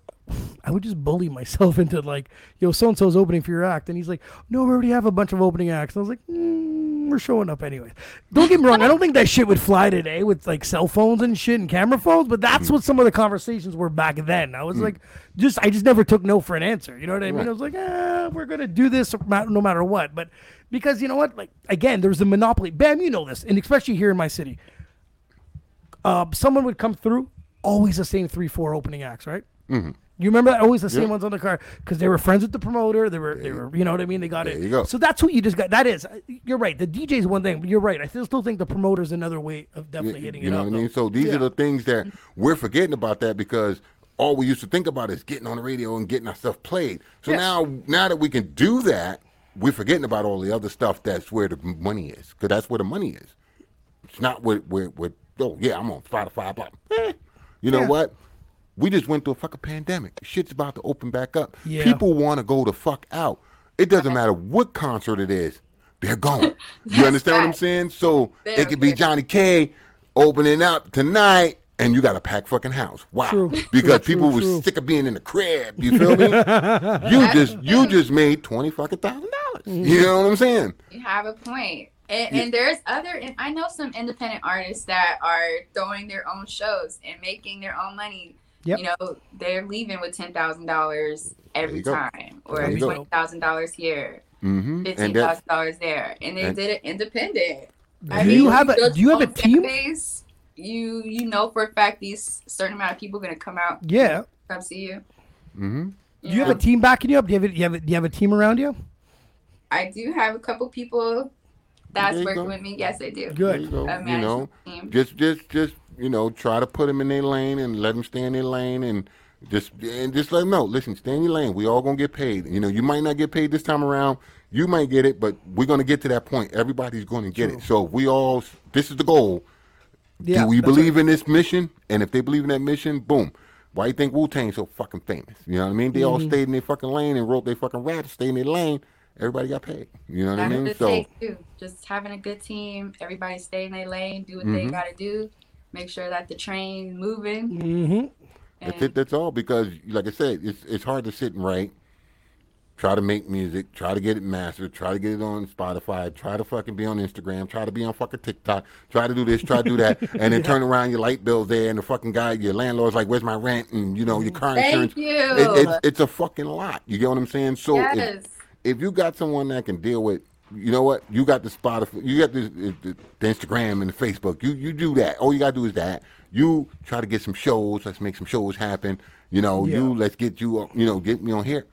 A: I would just bully myself [LAUGHS] into like, yo, so and so's opening for your act, and he's like, no, we already have a bunch of opening acts. And I was like, mm, we're showing up anyways. Don't get me wrong, I don't think that shit would fly today with like cell phones and shit and camera phones, but that's
B: Mm-hmm.
A: what some of the conversations were back then. I was like, just I just never took no for an answer. You know what I mean?
B: Right.
A: I was like, ah, we're gonna do this no matter what. But because you know what, like again, there's a monopoly. Bam, you know this, and especially here in my city, uh, someone would come through, always the same three, four opening acts, right? Mm-hmm. You remember that? Always the same
B: Yeah.
A: ones on the car because they were friends with the promoter. They were, they were, you know what I mean? They got
B: There
A: it.
B: you go.
A: So that's what you just got. That is, you're right. The DJ is one thing, but you're right. I still still think the promoter's another way of definitely hitting
B: you
A: it
B: know
A: up.
B: what I mean?
A: though.
B: So these
A: Yeah.
B: are the things that we're forgetting about that because all we used to think about is getting on the radio and getting our stuff played. So
A: Yes.
B: now, now that we can do that, we're forgetting about all the other stuff. That's where the money is, because that's where the money is. It's not where where, where oh yeah, I'm on Spotify. Blah. Eh. You know
A: Yeah.
B: what? We just went through a fucking pandemic. Shit's about to open back up.
A: Yeah.
B: People want to go the fuck out. It doesn't matter what concert it is. They're going. [LAUGHS] You understand what I'm saying? So
C: They
B: it
C: don't
B: could be. Jonnie Kae opening up tonight, and you got a packed fucking house. Wow.
A: True. [LAUGHS]
B: Because
A: True,
B: people
A: true,
B: were
A: true.
B: sick of being in the crib. You feel me? [LAUGHS] you just you just made twenty fucking thousand dollars.
A: Mm-hmm.
B: You know what I'm saying?
C: You have a point. And, and there's other, and I know some independent artists that are throwing their own shows and making their own money.
A: Yep.
C: You know, they're leaving with ten thousand dollars every
B: you go.
C: time, or
B: There you go.
C: twenty thousand dollars here,
B: Mm-hmm.
C: fifteen
B: And that
C: thousand dollars there, and they
B: and-
C: did it independent.
A: Do you have a- do you have a team?
C: Base, you you know for a fact these certain amount of people going to come out,
A: Yeah.
C: come see you.
B: mm-hmm.
A: Do you have a team backing you up? Do you have a, do you have a, do you have a team around you?
C: I do have a couple people that's
B: There
C: working
B: go.
C: with me. Yes, I do.
A: Good.
B: you go.
C: A
B: You know,
C: team.
B: just just just you know, try to put them in their lane and let them stay in their lane and just and just let them know. Listen, stay in your lane. We all gonna get paid. You know, you might not get paid this time around. You might get it, but we're gonna get to that point. Everybody's gonna get it. So if we all. This is the goal.
A: Yeah.
B: Do we
A: that's
B: believe in this mission? And if they believe in that mission, boom. Why you think Wu Tang's so fucking famous? You know what I mean? They all
A: Mm-hmm.
B: stayed in their fucking lane and wrote their fucking raps, stayed in their lane. Everybody got paid. You know what I mean? So
C: too. Just having a good team, everybody stay in their lane, do what they
B: Mhm.
C: gotta do, make sure that the train moving.
A: Mm-hmm.
B: That's it. That's all. Because, like I said, it's it's hard to sit and write. Try to make music. Try to get it mastered. Try to get it on Spotify. Try to fucking be on Instagram. Try to be on fucking TikTok. Try to do this. Try to do that. And then [LAUGHS] turn around your light bill's there, and the fucking guy, your landlord's like, "Where's my rent?" And you know your car insurance.
C: Thank you.
B: It, it's it's a fucking lot. You get what I'm saying? So if,
C: yes.
B: if you got someone that can deal with, you know what? You got the Spotify, you got the, the, the Instagram and the Facebook. You you do that. All you gotta do is that. You try to get some shows. Let's make some shows happen. You know,
A: Yeah.
B: you let's get you. uh, You know, get me on here.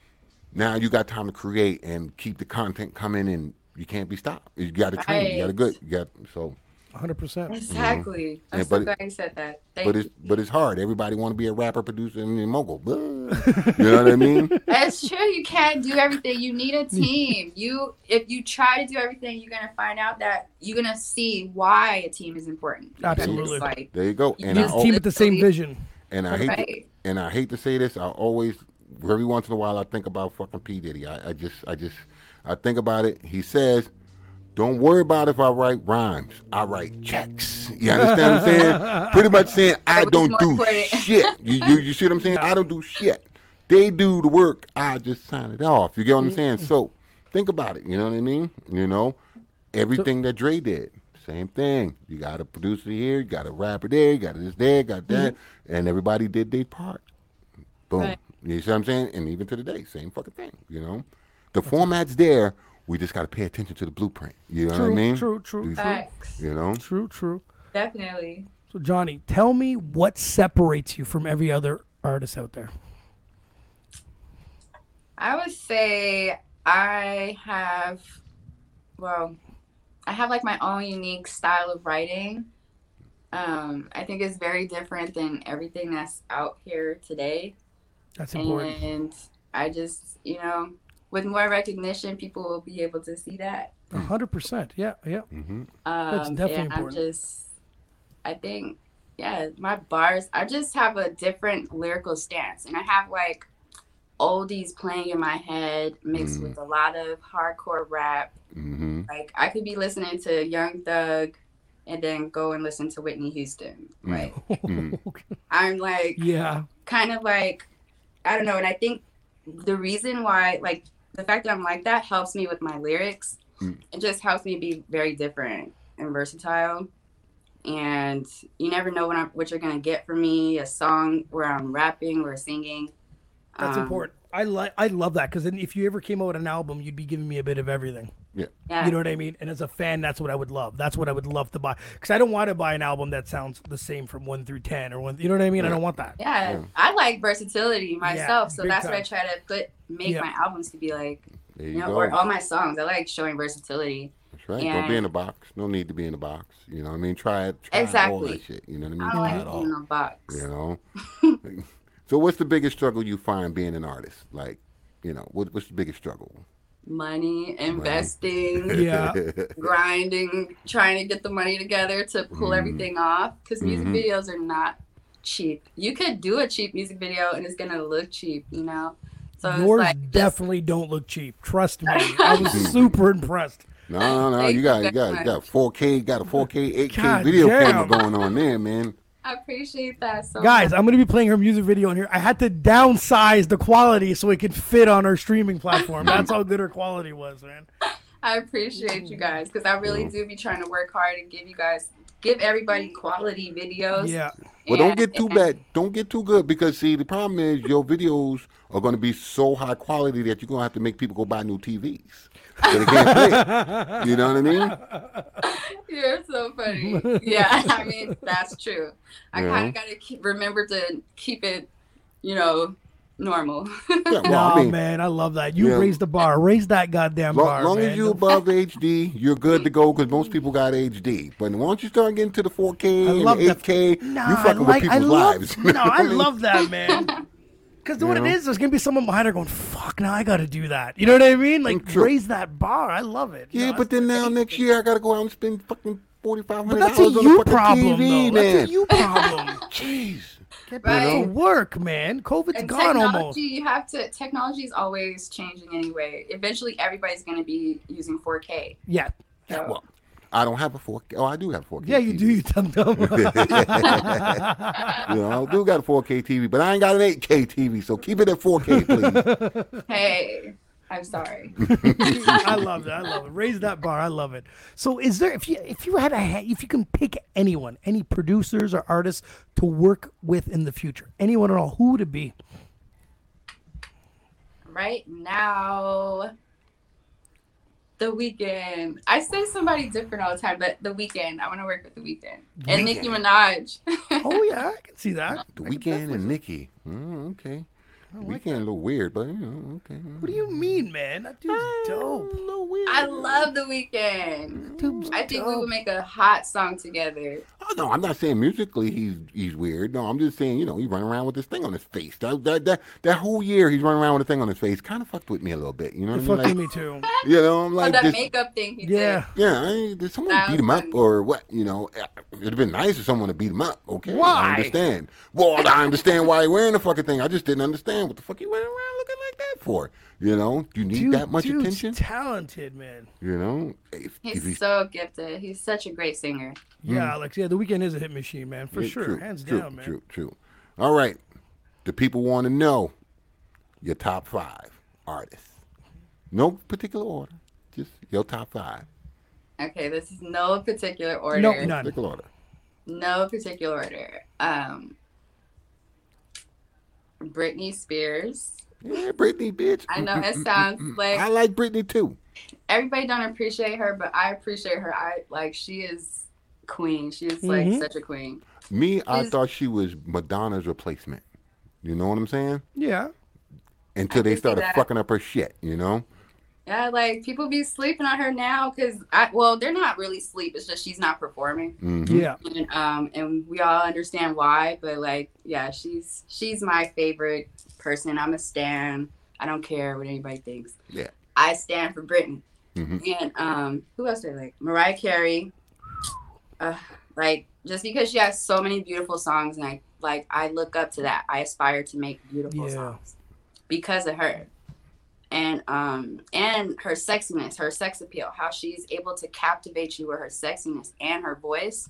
B: Now you got time to create and keep the content coming, and you can't be stopped. You got to train. You got to good. You got so.
A: 100%.
C: Exactly. I'm
B: Yeah,
C: so
B: but it-
C: glad you said that. Thank
B: But
C: you.
B: it's but it's hard. Everybody want to be a rapper, producer, and a mogul. you know what I mean? [LAUGHS]
C: That's true. You can't do everything. You need a team. [LAUGHS] You if you try to do everything, you're gonna find out that you're gonna see why a team is important.
A: Absolutely.
C: It's like
B: There you go.
C: You
B: And I
A: Team with the same vision.
B: and I hate to, and I hate to say this. I always every once in a while I think about fucking P Diddy. I, I just I just I think about it. He says Don't worry about if I write rhymes. I write checks. You understand what I'm saying? [LAUGHS] Pretty much saying I don't do
C: important.
B: shit. You, you you see what I'm saying? I don't do shit. They do the work. I just sign it off. You get what I'm saying? So think about it. You know what I mean? You know, everything that Dre did, same thing. You got a producer here, you got a rapper there, you got this there, got that, mm-hmm. and everybody did their part. Boom.
C: Right.
B: You see what I'm saying? And even to the day, same fucking thing. You know, the format's there. We just got to pay attention to the blueprint. You know
A: True,
B: what I mean?
A: true, true,
B: You-
C: Facts.
B: You know.
A: True, true.
C: Definitely.
A: So Jonnie, tell me what separates you from every other artist out there.
C: I would say I have, well, I have like my own unique style of writing. Um, I think it's very different than everything that's out here today.
A: That's important.
C: And I just, you know, with more recognition, people will be able to see that.
A: A hundred percent. Yeah, yeah.
B: Mm-hmm.
C: Um,
A: definitely
C: and I'm just, I think, yeah, my bars, I just have a different lyrical stance. And I have like oldies playing in my head mixed
B: Mm.
C: with a lot of hardcore rap.
B: Mm-hmm.
C: Like I could be listening to Young Thug and then go and listen to Whitney Houston.
B: Mm.
C: Like [LAUGHS]
B: Mm.
C: I'm like
A: yeah.
C: kind of like I don't know, and I think the reason why like the fact that I'm like that helps me with my lyrics.
B: Mm.
C: It just helps me be very different and versatile. And you never know what I'm what you're gonna get from me, a song where I'm rapping or singing.
A: That's
C: Um,
A: important. I like I love that because then if you ever came out with an album, you'd be giving me a bit of everything.
C: Yeah.
A: You know what I mean? And as a fan, that's what I would love. That's what I would love to buy because I don't want to buy an album that sounds the same from one through ten or one. You know what I mean? I don't want that.
C: Yeah,
B: Yeah.
C: I like versatility myself, so
A: big
C: that's what I try to put make
A: Yeah.
C: my albums to be like.
B: There you
C: You know,
B: go.
C: or all my songs. I like showing versatility.
B: That's right. Don't be in a box. No need to be in a box. You know what I mean? Try it. Try all
C: Exactly.
B: that shit. You know what I mean?
C: I don't
B: Try
C: like being
B: all.
C: in a box.
B: You know. [LAUGHS] so what's the biggest struggle you find being an artist? Like, you know, what, what's the biggest struggle?
C: Money, investing, [LAUGHS]
A: Yeah.
C: grinding, trying to get the money together to pull
B: Mhm.
C: everything off. Because music
B: Mhm.
C: videos are not cheap. You could do a cheap music video and it's gonna look cheap, you know. So
A: Yours
C: like just-
A: definitely don't look cheap. Trust me. I was [LAUGHS] super impressed.
B: No, no, no. You
C: you
B: got, you got, you got
C: much.
B: 4K, got a 4K, 8K
A: God
B: video
A: damn.
B: camera going on there, man.
C: I appreciate that so
A: Guys,
C: much.
A: I'm gonna be playing her music video in here. I had to downsize the quality so it could fit on her streaming platform. That's how good her quality was, man. [LAUGHS]
C: I appreciate you guys because I really do be trying to work hard and give you guys give everybody quality videos.
A: Yeah.
B: Well, don't get too
C: and-
B: bad. Don't get too good because see, the problem is your videos are going to be so high quality that you're going to have to make people go buy new TVs. So they can't play. [LAUGHS] You know what I mean?
C: You're so funny. [LAUGHS] yeah, I mean that's true. I
B: Yeah.
C: kind of got to keep remember to keep it, you know, normal.
B: Yeah, [LAUGHS] well,
A: No,
B: I mean,
A: man, I love that. You
B: Yeah.
A: raised the bar. Raise that goddamn
B: long,
A: bar, As
B: long
A: man.
B: as you
A: Don't
B: above HD, you're good to go because most people got HD. But once you start getting to the 4K
A: I
B: and
A: love
B: the
A: that.
B: 8K,
A: Nah,
B: you fucking
A: like,
B: with
A: I
B: people's
A: love,
B: lives.
A: No, I
B: mean?
A: love that, man. Because what
B: You
A: it
B: know?
A: is, there's gonna be someone behind her going, "Fuck, now I got to do that." You know what I mean? Like
B: True.
A: raise that bar. I love it. You
B: Yeah,
A: know,
B: but then now next year I got to go out and spend fucking forty five
A: but that's a
B: dollars on the
A: you
B: fucking
A: problem,
B: TV,
A: though.
B: man.
A: That's a you problem. [LAUGHS]
B: Jeez.
A: Get back
C: Right.
A: to work, man. COVID's
C: and
A: gone
C: technology,
A: almost.
C: you have to. Technology is always changing anyway. Eventually, everybody's going to be using 4K.
A: Yeah.
C: So,
B: Well, I don't have a 4K. Oh, I do have a 4K.
A: Yeah, you
B: TV.
A: do, you dumb [LAUGHS] dumb.
B: You know, I do got a 4K TV, but I ain't got an 8K TV, so keep it at 4K, please. [LAUGHS]
C: hey, I'm sorry. [LAUGHS]
A: I love it. I love it. Raise that bar. I love it. So, is there if you if you had a ha- if you can pick anyone, any producers or artists to work with in the future, anyone at all, who would it be?
C: right now, the Weeknd. I say somebody different all the time, but the Weeknd. I want to work with the Weeknd and Nicki Minaj. [LAUGHS]
A: Oh yeah, I can see that.
B: The Weeknd and Nicki. Mm, okay. The Weeknd a little weird, but you know, okay.
A: What do you mean, man? That dude's dope.
B: A little weird.
C: I love the Weeknd.
A: Dude's
C: I think we would make a hot song together.
B: Oh, no, I'm not saying musically he's he's weird. No, I'm just saying, you know, he's running around with this thing on his face. That that that, that whole year he's running around with a thing on his face kind of fucked with me a little bit. You know
A: It
B: what I
A: fucked
B: mean?
A: with me too.
B: Like, you know, I'm
C: Oh,
B: like,
C: that
B: this,
C: makeup thing he
A: Yeah.
B: yeah, I, did someone
C: That
B: beat him
C: was
B: up or what? You know, uh, it'd have been nice if someone had beat him up. Okay,
A: Why?
B: I understand. Well, I understand why he wearing the fucking thing. I just didn't understand what the fuck you went around looking like that for? You know, you need
A: Dude,
B: that much
A: dude's
B: attention?
A: talented, man.
B: You know, if,
C: He's
B: if he's
C: so gifted. He's such a great singer.
A: Yeah, Alex. Yeah, the Weeknd is a hit machine, man, for
B: Yeah,
A: sure,
B: true,
A: hands
B: true,
A: down, man.
B: True, true. All right, the people want to know your top five artists. No particular order, just your top five.
C: Okay, this is no particular order.
A: No, none.
B: Particular order.
C: No particular order. Um, Britney Spears.
B: Yeah, Britney, bitch.
C: I know it sounds like
B: I like Britney too.
C: everybody don't appreciate her, but I appreciate her. I like she is queen. She is like
A: Mhm.
C: such a queen.
B: Me, I thought she was Madonna's replacement. You know what I'm saying?
A: Yeah.
B: Until
C: I
B: they started fucking up her shit. You know?
C: Yeah, like people be sleeping on her now because I well, they're not really sleep. It's just she's not performing,
B: Mhm.
A: Yeah.
C: and um, and we all understand why. But like, yeah, she's she's my favorite person. I'm a stan. I don't care what anybody thinks.
B: Yeah.
C: I stand for Britain.
B: Mhm.
C: And um, who else do I like? Mariah Carey. Uh, like just because she has so many beautiful songs, and I like I look up to that. I aspire to make beautiful
A: Yeah.
C: songs because of her. And um and her sexiness, her sex appeal, how she's able to captivate you with her sexiness and her voice.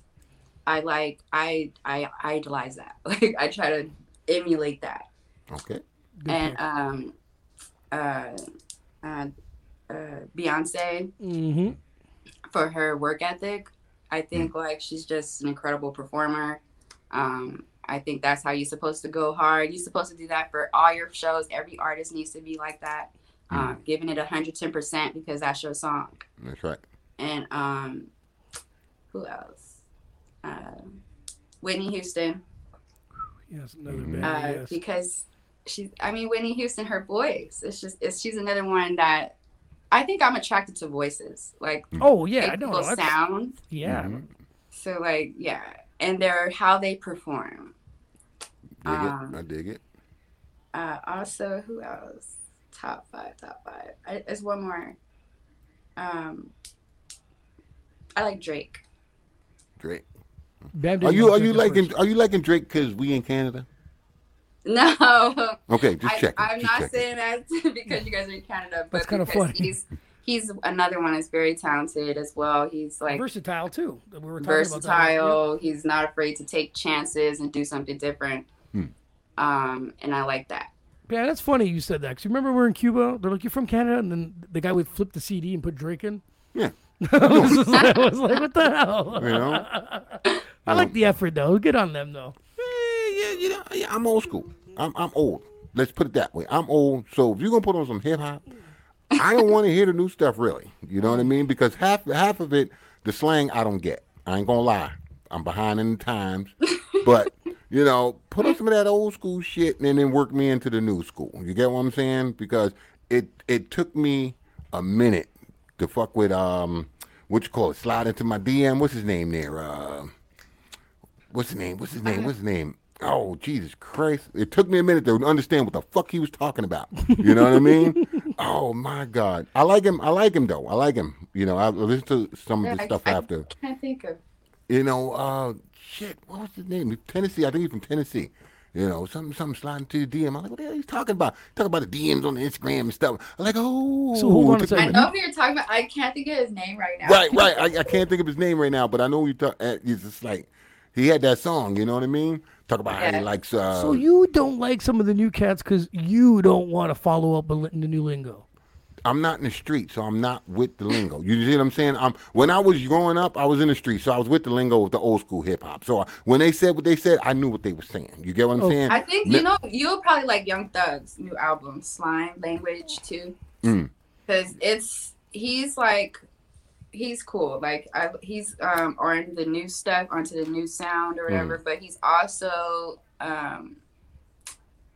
C: I like I I idolize that. [LAUGHS] Like I try to emulate that
B: Okay.
A: Good
C: and um, uh, uh, uh, Beyonce
A: mm-hmm.
C: for her work ethic. I think like she's just an incredible performer. Um, I think that's how you're supposed to go hard. You're supposed to do that for all your shows. Every artist needs to be like that, uh, giving it 110% because that's your song.
B: That's right.
C: And um, who else? Uh, Whitney Houston.
A: Yes, another
B: Mhm.
A: band.
C: uh,
A: yes.
C: because she's I mean Whitney Houston her voice it's just it's she's another one that I think I'm attracted to voices like
A: Oh yeah, I know.
C: people sound
A: Yeah.
B: Mhm.
C: so like yeah and they're how they perform
B: Dig
C: Um,
B: it. I dig it.
C: uh also who else top five top five I, there's one more um I like Drake
B: Drake.
A: Bam
B: Are you are you liking
A: first.
B: are you liking Drake because we in Canada?
C: no [LAUGHS]
B: Okay, just
C: I,
B: check.
C: I'm
B: just
C: not
B: checking.
C: saying that [LAUGHS] because you guys are in Canada, but
A: That's kinda
C: because
A: funny.
C: he's he's another one that's very talented as well. He's like
A: versatile too. We were talking about that.
C: versatile. He's not afraid to take chances and do something different.
B: Hmm.
C: Um, and I like that.
A: Yeah, that's funny you said that. Cause you remember we're in Cuba. They're like, "You're from Canada," and then the guy would flip the CD and put Drake in.
B: Yeah. [LAUGHS]
A: I, was like, I was like, "What the [LAUGHS] hell?"
B: You know? [LAUGHS]
A: I like the effort though. Good on them though.
B: Yeah, yeah, you know, yeah, I'm old school. I'm I'm old. Let's put it that way. I'm old. So if you're gonna put on some hip hop, I don't want to hear the new stuff really. You know what I mean? Because half half of it, the slang, I don't get. I ain't gonna lie. I'm behind in the times. But you know, put on some of that old school shit and then work me into the new school. You get what I'm saying? Because it it took me a minute to fuck with um what you call it, slide into my DM. What's his name there? Uh, what's his name? What's his name? What's his name? Oh, Jesus Christ. It took me a minute to understand what the fuck he was talking about. You know what I mean? [LAUGHS] Oh my God. I like him. I like him though. I like him. You know, I listen to some of the
C: I-
B: stuff
C: I
B: after.
C: can't think of.
B: You know, uh shit, what was his name? Tennessee. I think he's from Tennessee. You know, something something sliding to the DM. I'm like, what the hell are you talking about? Talking about the DMs on the Instagram and stuff. I'm like, oh
A: So hold on a
B: it
C: I know who you're talking about. I can't think of his name right now.
B: Right, right. I, I can't think of his name right now, but I know you talk. Uh, he's just like he had that song. You know what I mean? Talk about how he likes. Uh,
A: So you don't like some of the new cats because you don't want to follow up on the new lingo.
B: I'm not in the street, so I'm not with the lingo. You see what I'm saying? I'm when I was growing up, I was in the street, so I was with the lingo with the old school hip hop. So when they said what they said, I knew what they were saying. You get what I'm
A: Oh.
B: saying?
C: I think you know you'll probably like Young Thug's new album, Slime Language too,
B: Mm.
C: because it's he's like he's cool. Like I, he's um on the new stuff, onto the new sound or whatever. But he's also um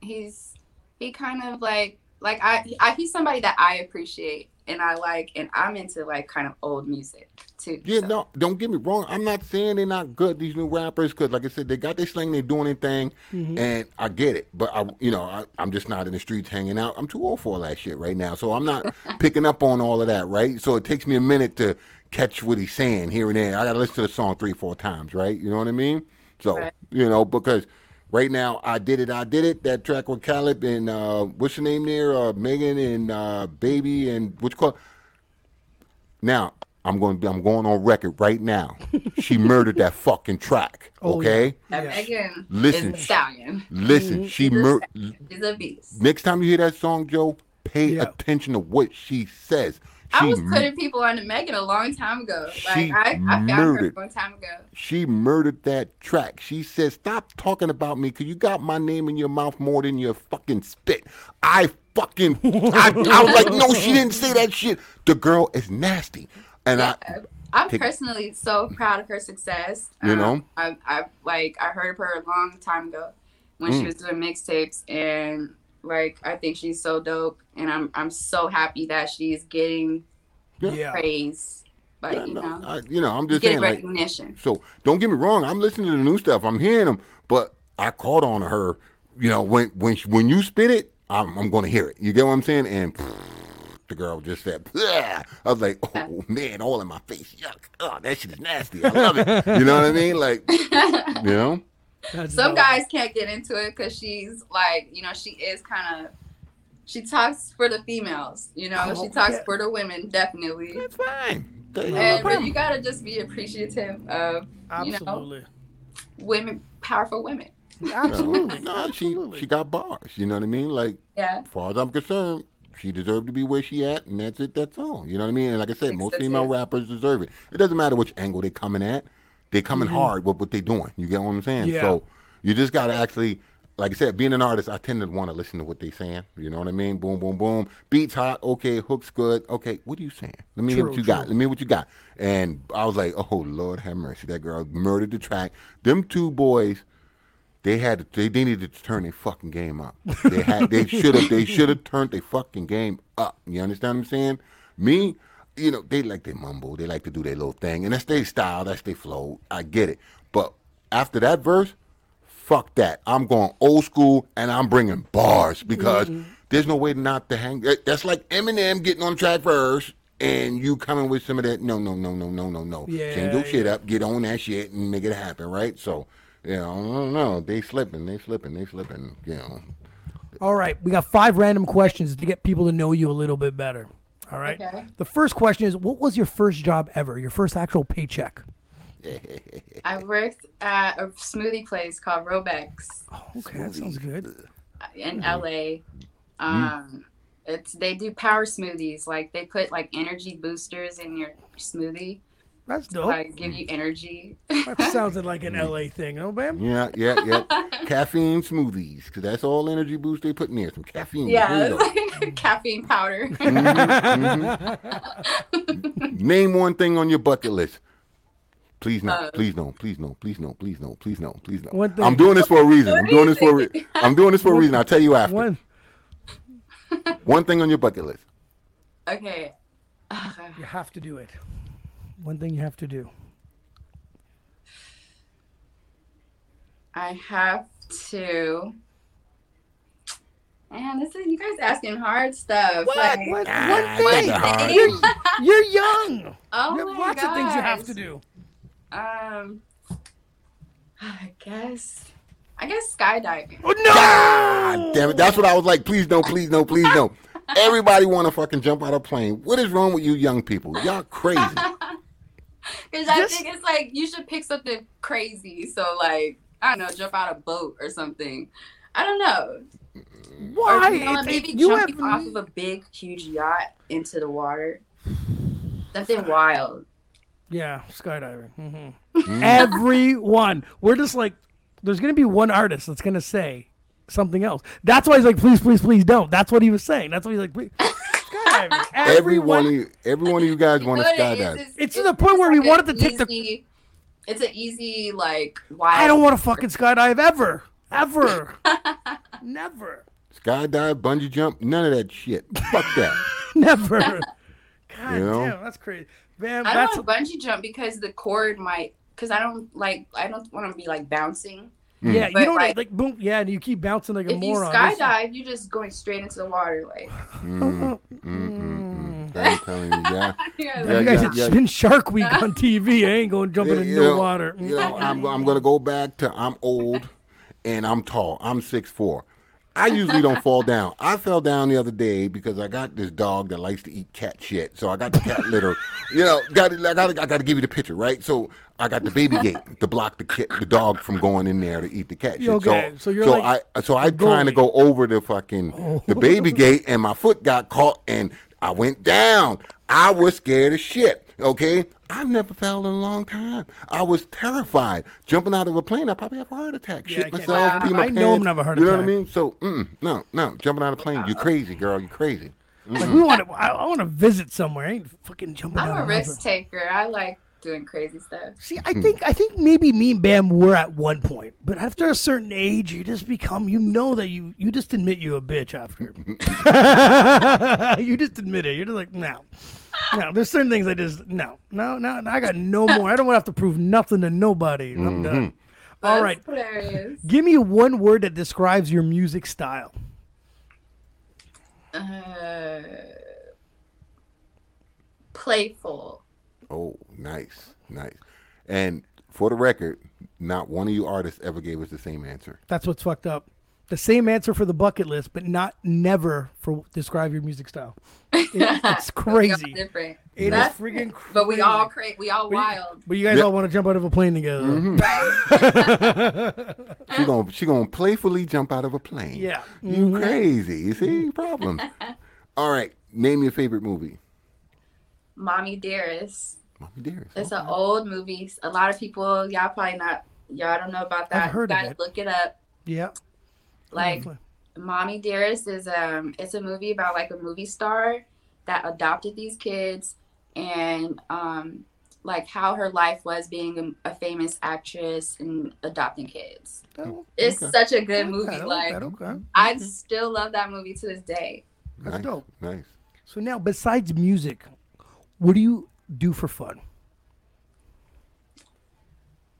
C: he's he kind of like like I, I he's somebody that I appreciate and I like, and I'm into like kind of old music too.
B: Yeah,
C: so.
B: no, don't get me wrong. I'm not saying they're not good. These new rappers, because like I said, they got their slang, they're doing their thing,
A: Mhm.
B: and I get it. But I, you know, I, I'm just not in the streets hanging out. I'm too old for all that shit right now, so I'm not [LAUGHS] picking up on all of that. Right, so it takes me a minute to catch what he's saying here and there. I got to listen to the song three, four times. Right, you know what I mean? So
C: Right.
B: you know, because right now, I did it, I did it. That track with Caleb and uh, what's your name there? Uh, Megan and uh, Baby and what's call. Now I'm going. I'm going on record right now. [LAUGHS] She murdered that fucking track.
A: Oh,
B: Okay,
C: That
A: Yeah.
C: Megan
B: Listen.
C: is stallion.
B: listen. She
C: She's a
B: mur-
C: stallion. A beast.
B: Next time you hear that song, Joe, pay
A: Yeah.
B: attention to what she says. She
C: I was putting people on to Megan a long time ago. Like
B: She
C: I, I found her a long time ago.
B: she murdered that track. She said, "Stop talking about me, cause you got my name in your mouth more than your fucking spit." I fucking, I, I was like, "No, she didn't say that shit." The girl is nasty, and I,
C: Yeah, I'm
B: take-
C: personally so proud of her success.
B: You
C: Um,
B: know?
C: I, I like I heard of her a long time ago when she
B: Mm.
C: was doing mixtapes, and like I think she's so dope, and I'm I'm so happy that she's getting
A: Yeah.
C: praise. Like
B: Yeah,
C: you
B: no,
C: know,
B: I- you know, I'm just
C: getting
B: saying, like,
C: recognition.
B: So don't get me wrong. I'm listening to the new stuff. I'm hearing them, but I caught on to her. You know, when when she, when you spit it, I'm I'm going to hear it. You get what I'm saying? And the girl just said, "Bleh." I was like, oh man, all in my face. Yuck. Oh, that shit is nasty. I love it. You know what I mean? Like, [LAUGHS] you know?
A: That's
C: Some
A: dope.
C: guys can't get into it because she's like, you know, she is kind of. She talks for the females, you know.
A: Oh,
C: she talks
A: yeah.
C: for the women, definitely.
B: That's fine. That-
C: And but you gotta just be appreciative of you know women, powerful women. [LAUGHS]
A: Absolutely.
B: No, she
A: Absolutely.
B: she got bars. You know what I mean? Like,
C: Yeah,
B: as far as I'm concerned, she deserved to be where she at, and that's it. That's all. You know what I mean? And like I said,
C: Think
B: most female
C: too.
B: rappers deserve it. It doesn't matter which angle they coming at. They coming hard with what they doing. You get what I'm saying?
A: Mm-hmm. Yeah.
B: So you just gotta actually, like I said, being an artist, I tend to want to listen to what they saying. You know what I mean? Boom, boom, boom. Beats hot. Okay, hooks good. Okay, what are you saying? Let me hear what you
A: true.
B: got. Let me hear what you got. And I was like, oh Lord have mercy, that girl murdered the track. Them two boys they had to, they, they needed to turn their fucking game up. They had they should have they should have turned their fucking game up. You understand what I'm saying? Me, you know, they like to mumble, they like to do their little thing, and that's their style, that's their flow. I get it, but after that verse, fuck that. I'm going old school and I'm bringing bars because mm-hmm. there's no way not to hang. That's like Eminem getting on track first. And you coming with some of that? No, no, no, no, no, no, no.
A: Yeah,
B: Change your shit
A: yeah.
B: up, get on that shit, and make it happen, right? So, you know, I don't know. They slipping, they slipping, they slipping. You know,
A: All right, we got five random questions to get people to know you a little bit better. All right.
C: Okay.
A: The first question is, what was your first job ever? Your first actual paycheck?
C: I worked at a smoothie place called Robeks
A: Okay, that sounds good.
C: in
B: Mm-hmm.
C: LA. Um, it's they do power smoothies. Like they put like energy boosters in your smoothie,
A: That's
C: to,
A: dope.
C: like give you energy.
A: That [LAUGHS] sounded like an LA thing, oh, bam?
B: yeah, yeah, yeah. [LAUGHS] caffeine smoothies, because that's all energy boost they put in there. Some caffeine.
C: yeah,
B: There you go.
C: it's like [LAUGHS] caffeine powder.
B: Name one thing on your bucket list. Please no,
C: Uh,
B: please no, please no, please no, please no, please no, please no.
A: One thing.
B: I'm doing this for a reason. I'm doing this for a re- I'm doing this for a reason. I'll tell you after.
A: One,
B: One thing on your bucket list.
C: okay. [SIGHS]
A: You have to do it. One thing you have to do.
C: I have to. Man, this is you guys asking hard stuff.
A: What?
C: Like,
A: What?
B: Ah,
A: One thing.
B: hard [LAUGHS]
A: You're, you're young.
C: Oh
A: you have
C: my
A: lots of things you have to do.
C: Um, I guess, I guess skydiving.
A: Oh, no!
B: God damn it. That's what I was like. Please no, please no, please no. [LAUGHS] Everybody want to fucking jump out of a plane. What is wrong with you young people? Y'all crazy. [LAUGHS] [LAUGHS]
C: Because I
A: Just-
C: think it's like you should pick something crazy. So like I don't know, jump out a boat or something. I don't know.
A: Why?
C: Or, you know, maybe
A: you
C: jumping
A: have-
C: off of a big, huge yacht into the water. Something wild.
A: Yeah, skydiving. hmm
B: Mm.
A: Everyone. We're just like, there's going to be one artist that's going to say something else. That's why he's like, please, please, please don't. That's what he was saying. That's why he's like, please. Skydiving.
B: Every one of you, [LAUGHS] every one of you guys want to
C: You know what it
B: skydive.
C: is?
A: It's to the point where we
C: like
A: wanted
C: an
A: to take the-
C: easy- It's an easy like wild.
A: I don't want to fucking [LAUGHS] skydive ever. Ever. [LAUGHS] Never.
B: Skydive, bungee jump, none of that shit. Fuck that.
A: Never. God
B: You know?
A: damn, that's crazy. Man,
C: I
A: that's
C: don't want to bungee jump because the cord might. Because I don't like. I don't want to be like bouncing.
A: Yeah. You
C: But,
A: don't like,
C: like-
A: boom. Yeah, and you keep bouncing like a
C: If you
A: moron. This-
C: skydive, you're just going straight into the water. Like,
B: Mm, [LAUGHS] mm, mm, mm. I'm telling you, yeah. [LAUGHS]
C: yeah,
A: You
B: Yeah,
A: guys,
B: yeah,
A: it's
B: yeah.
A: been Shark Week [LAUGHS] on TV. I ain't going jumping
B: Yeah,
A: in
B: you
A: no water.
B: You know, I'm I'm gonna go back to I'm old, and I'm tall. I'm six four. I usually don't fall down. I fell down the other day because I got this dog that likes to eat cat shit. So I got the cat litter. You know, got I got I got to give you the picture, right? So I got the baby gate to block the kid, the dog from going in there to eat the cat shit.
A: Okay, so you're
B: so
A: like
B: I so I trying to go over the fucking the baby gate, and my foot got caught, and I went down. I was scared as shit. Okay, I've never fell in a long time. I was terrified jumping out of a plane. I probably have a heart attack.
A: Yeah,
B: shit
A: I
B: myself.
A: I-
B: pee my
A: I know I'm
B: pants.
A: gonna have a heart
B: You know what I mean? So mm, no, no, jumping out of a plane. You crazy, girl. You crazy.
A: Like we want to. I, I want to visit somewhere. I ain't fucking jumping
C: I'm
A: out
C: a risk taker. I like doing crazy stuff.
A: See, I think I think maybe me and Bam were at one point, but after a certain age, you just become. You know that you you just admit you a bitch after. [LAUGHS] [LAUGHS] you just admit it. You're just like no, no. There's certain things I just no, no, no. I got no more. I don't want to have to prove nothing to nobody. I'm done. All
C: That's
A: right,
C: hilarious.
A: give me one word that describes your music style.
C: Uh, playful.
B: Oh, nice, nice. And for the record, not one of you artists ever gave us the same answer.
A: That's what's fucked up. The same answer for the bucket list, but not never for describe your music style. It- [LAUGHS] it's crazy.
C: different.
A: It is
C: That's-
A: freaking
C: But we all
A: crazy.
C: cra- we all
A: But you-
C: wild.
A: But you guys
B: Yeah.
A: all want to jump out of a plane together. Mm-hmm. [LAUGHS]
B: She gonna she gonna playfully jump out of a plane.
A: Yeah.
B: You mm-hmm. crazy. You see [LAUGHS] problem. All right. Name your favorite movie.
C: Mommie Dearest.
B: Mommie Dearest.
C: It's an old movie. A lot of people, y'all probably not, y'all don't know about that.
A: heard of
C: Gotta
A: it.
C: Look it up.
A: Yeah.
C: Like Mommie Dearest is um, it's a movie about like a movie star that adopted these kids and um, like how her life was being a, a famous actress and adopting kids.
A: Oh,
C: It's
B: Okay.
C: such a good
A: okay,
C: movie.
A: okay,
C: Like
A: okay.
C: I still love that movie to this day.
A: That's
B: nice.
A: dope.
B: Nice.
A: So now, besides music, what do you do for fun?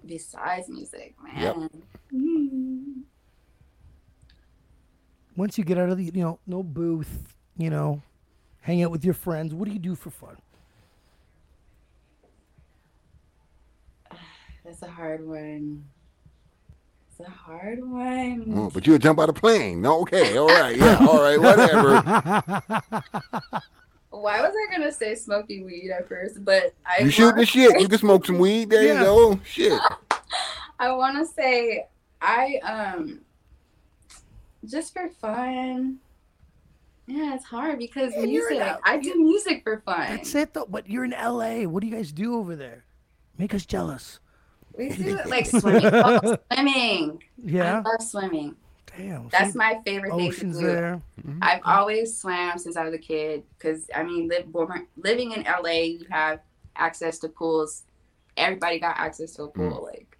C: Besides music, man.
B: Yep.
C: Mm.
A: Once you get out of the, you know, no booth, you know, hang out with your friends. What do you do for fun? [SIGHS]
C: That's a hard one. It's a hard one.
B: Oh, but you'll jump out of plane. No, okay, all right, yeah, all right, whatever. [LAUGHS]
C: Why was I gonna say smoking weed at first? But I
B: You shooting the shit. You can smoke some weed. There
A: Yeah.
B: you go. Shit. [LAUGHS]
C: I want to say I um just for fun. Yeah, it's hard because
A: Yeah,
C: music. I do music for fun.
A: That's it, though. But you're in LA. What do you guys do over there? Make us jealous.
C: We do it like swimming. Oh, [LAUGHS] swimming.
A: Yeah.
C: I love swimming.
A: Damn.
C: That's
A: see,
C: my favorite thing to do.
A: there. Mm-hmm.
C: I've always swam since I was a kid because I mean, live, born, living in LA, you have access to pools. Everybody got access to a pool, mm. like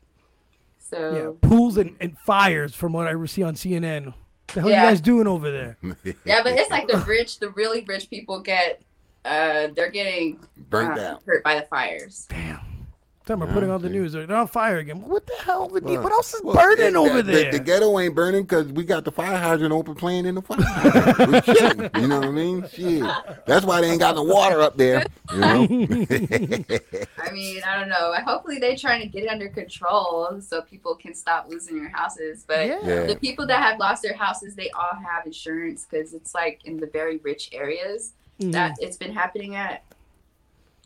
C: so.
A: Yeah, pools and, and fires from what I see on CNN. The hell
C: Yeah.
A: you guys doing over there? [LAUGHS]
C: Yeah, but it's like the rich, the really rich people get, uh, they're getting
B: Burnt
C: uh,
B: out.
C: hurt by the fires.
A: Damn. Time we're putting on the news. They're on fire again. What the hell? What,
B: Well,
A: what else is
B: well,
A: burning
B: the-
A: over
B: the-
A: there?
B: The, ghetto ain't burning because we got the fire hydrant open playing in the fire. We chilling, you know what I mean? Shit. That's why they ain't got no water up there. You know? [LAUGHS]
C: I mean, I don't know. Hopefully, they're trying to get it under control so people can stop losing their houses. But
A: yeah.
B: Yeah.
C: the people that have lost their houses, they all have insurance because it's like in the very rich areas
A: Mhm.
C: that it's been happening at.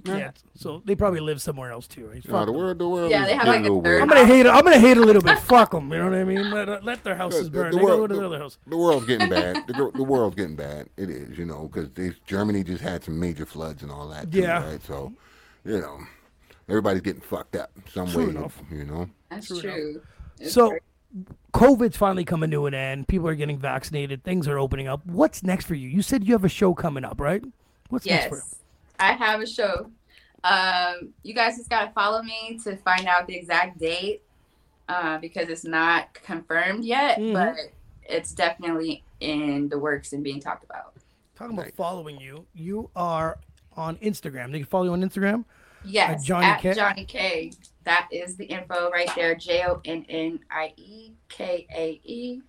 A: Yeah. So they probably live somewhere else too, right?
B: No,
A: Fuck
B: the
A: 'em.
B: world, the world.
C: Yeah,
B: is
C: they have, like, a
B: little
C: third.
A: I'm gonna hate it. I'm gonna hate a little bit. [LAUGHS] Fuck them. You know what I mean? Let, uh, let their houses
B: The-
A: burn.
B: the
A: they go
B: world-
A: to the
B: the-
A: other house.
B: The world's getting [LAUGHS] bad. The, gr- the world's getting bad. It is, you know, because Germany just had some major floods and all that. Too,
A: Yeah.
B: Right. So, you know, everybody's getting fucked up some
A: True
B: way.
A: enough.
B: You know.
C: That's
A: True
C: true. It's
A: So,
C: very-
A: COVID's finally coming to an end. People are getting vaccinated. Things are opening up. What's next for you? You said you have a show coming up, right? What's next for you?
C: yes, I have a show. Um, you guys just gotta follow me to find out the exact date uh, because it's not confirmed yet,
A: Mhm.
C: but it's definitely in the works and being talked about.
A: Talking about
B: Nice.
A: following you, you are on Instagram. They can follow you on Instagram.
C: Yes,
A: Johnny
C: at
A: K?
C: Jonnie Kae. That is the info right there. J O N N I E K A E.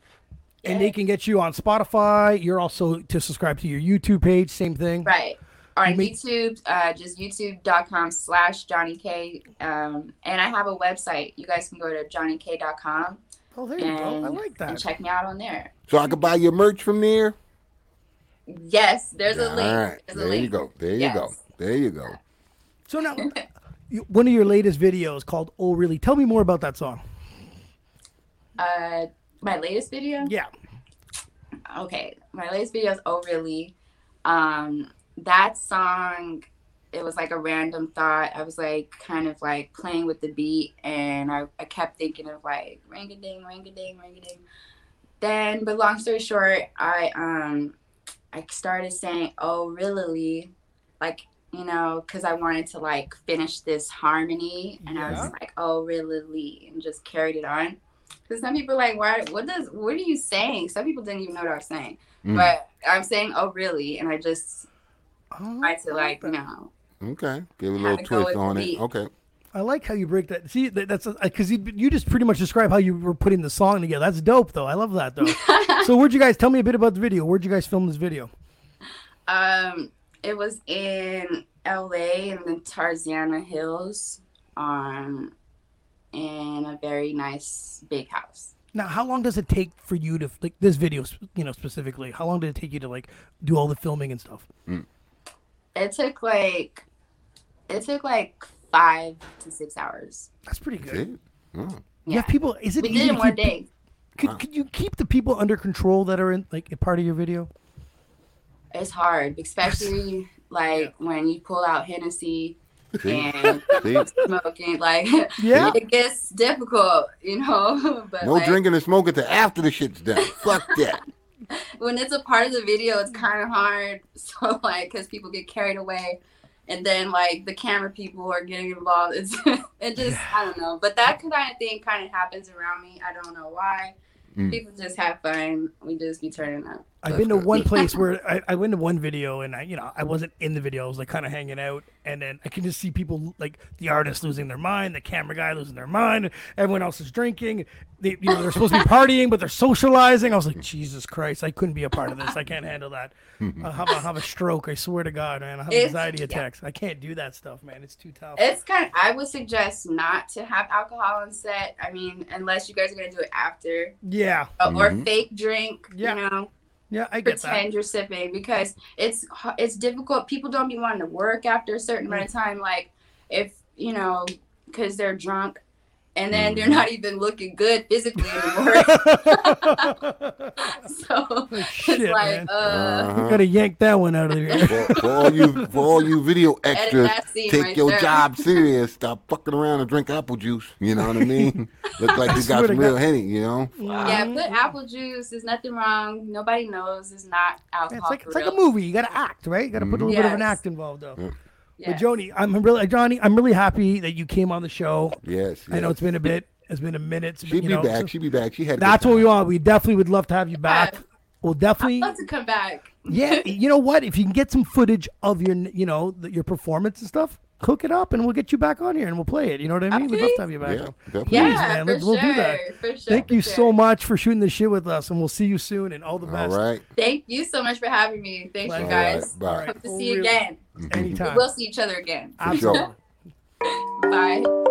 A: And they can get you on Spotify. You're also to subscribe to your YouTube page. Same thing.
C: Right. On
A: You make-
C: YouTube, uh, just youtube.com slash Jonnie Kae. Um, and I have a website. You guys can go to jonniekae.com.
A: Oh, there you go. I
C: and,
A: like
C: and
A: that.
C: check me out on there.
B: So I could buy your merch from there.
C: Yes, there's a
B: All
C: link.
B: right,
C: There's a
B: there
C: link.
B: you go. There you go. There you go.
A: So now, [LAUGHS] one of your latest videos called "Oh Really." Tell me more about that song.
C: Uh, my latest video.
A: Yeah.
C: okay my latest video is oh really um that song it was like a random thought i was like kind of like playing with the beat and i, I kept thinking of like ring a ding ring a ding ring a ding then but long story short i um i started saying oh really like you know because i wanted to like finish this harmony and i was like oh really and just carried it on because some people are like, why? What does? What are you saying? Some people didn't even know what I was saying,
B: Mm.
C: but I'm saying, oh really? And I just
A: Oh,
C: tried to like,
A: that.
C: you know,
B: Okay, give a little twist on it.
C: beat.
B: Okay.
A: I like how you break that. See, that, that's because you, you just pretty much describe how you were putting the song together. That's dope, though. I love that, though. [LAUGHS] so, where'd you guys tell me a bit about the video? Where'd you guys film this video?
C: um, it was in L.A. in the Tarzana Hills, um, in a very nice big house.
A: Now, how long does it take for you to like this video, you know, specifically? How long did it take you to like do all the filming and stuff?
C: It took like, it took like five to six hours.
A: That's pretty good.
B: it. Oh.
C: Yeah,
A: people. Is it
C: we
A: easy
C: did it in one
A: keep pe-
C: day.
A: Could, could you keep the people under control that are in like a part of your video?
C: It's hard, especially [LAUGHS] like when you pull out Hennessy
B: See?
C: and [LAUGHS]
B: See?
C: smoking. Like,
A: Yeah.
C: it gets difficult, you know. [LAUGHS] But
B: No
C: like,
B: drinking and smoking till after the shit's done. Fuck that. [LAUGHS]
C: when it's a part of the video, it's kind of hard. [LAUGHS] So like, because people get carried away, and then like the camera people are getting involved. It's [LAUGHS] it just I don't know. But that kind of thing kind of happens around me. I don't know why.
B: Mm.
C: People just have fun. We just be turning up.
A: I've been to one place [LAUGHS] where I, I went to one video and I, you know, I wasn't in the video. I was like kind of hanging out, and then I can just see people like the artist losing their mind, the camera guy losing their mind, everyone else is drinking. They, you know, they're supposed to be [LAUGHS] partying, but they're socializing. I was like, Jesus Christ, I couldn't be a part of this. I can't handle that. [LAUGHS] I'll have, I'll have a stroke. I swear to God, man. I have
C: It's-
A: anxiety
C: yeah.
A: attacks. I can't do that stuff, man. It's too tough.
C: It's kind of. I would suggest not to have alcohol on set. I mean, unless you guys are gonna do it after,
A: yeah,
C: or, or
B: Mhm.
C: fake drink.
A: Yeah.
C: You know.
A: Yeah, I get that.
C: pretend you're sipping because it's it's difficult. People don't be wanting to work after a certain amount of mm. time. Like if you know, because they're drunk, and then they're
B: Mhm.
C: not even looking good physically anymore. [LAUGHS] so
A: Shit,
C: it's like,
A: man.
C: uh,
B: Uh-huh.
A: Gotta yank that one out of here.
B: for, for all you for all you video [LAUGHS]
C: edit
B: extras,
C: scene
B: take
C: right
B: your
C: there.
B: job [LAUGHS] serious. Stop fucking around and drink apple juice. You know what I mean? Look like you
A: swear
B: got some real
A: God.
B: henny. You know?
C: Yeah, put apple juice. There's nothing wrong. Nobody knows. It's not
A: Yeah,
C: alcohol.
A: It's like
C: for
A: it's like a movie. You gotta act, right? You gotta put a little bit of an act involved, though.
B: Yeah.
C: Yes.
A: But Joni, I'm really Johnny. I'm really happy that you came on the show.
B: Yes.
A: I know it's been a bit. It's been a minute.
B: She'd
A: you
B: be
A: know,
B: back.
A: so-
B: She'd be back. She had.
A: that's what we
B: time.
A: want. We definitely would love to have you [LAUGHS] back. We'll
C: I'd
A: definitely.
C: love to come back.
A: Yeah, you know what? If you can get some footage of your, you know, the, your performance and stuff, cook it up, and we'll get you back on here and we'll play it. You know what I mean? We'd love
C: Okay.
A: to have you back.
B: Yeah,
A: on.
B: definitely.
C: Yeah,
A: man,
C: for
A: we'll do
C: sure.
A: that.
C: For sure.
A: Thank
C: for
A: you
C: sure.
A: so much for shooting the shit with us, and we'll see you soon. And all the best.
B: right.
C: Thank you so much for having me. Thanks, you guys.
B: right, bye.
C: Hope to see you again.
A: Anytime.
C: We'll see each other again.
B: For sure.
A: Absolutely.
C: Bye.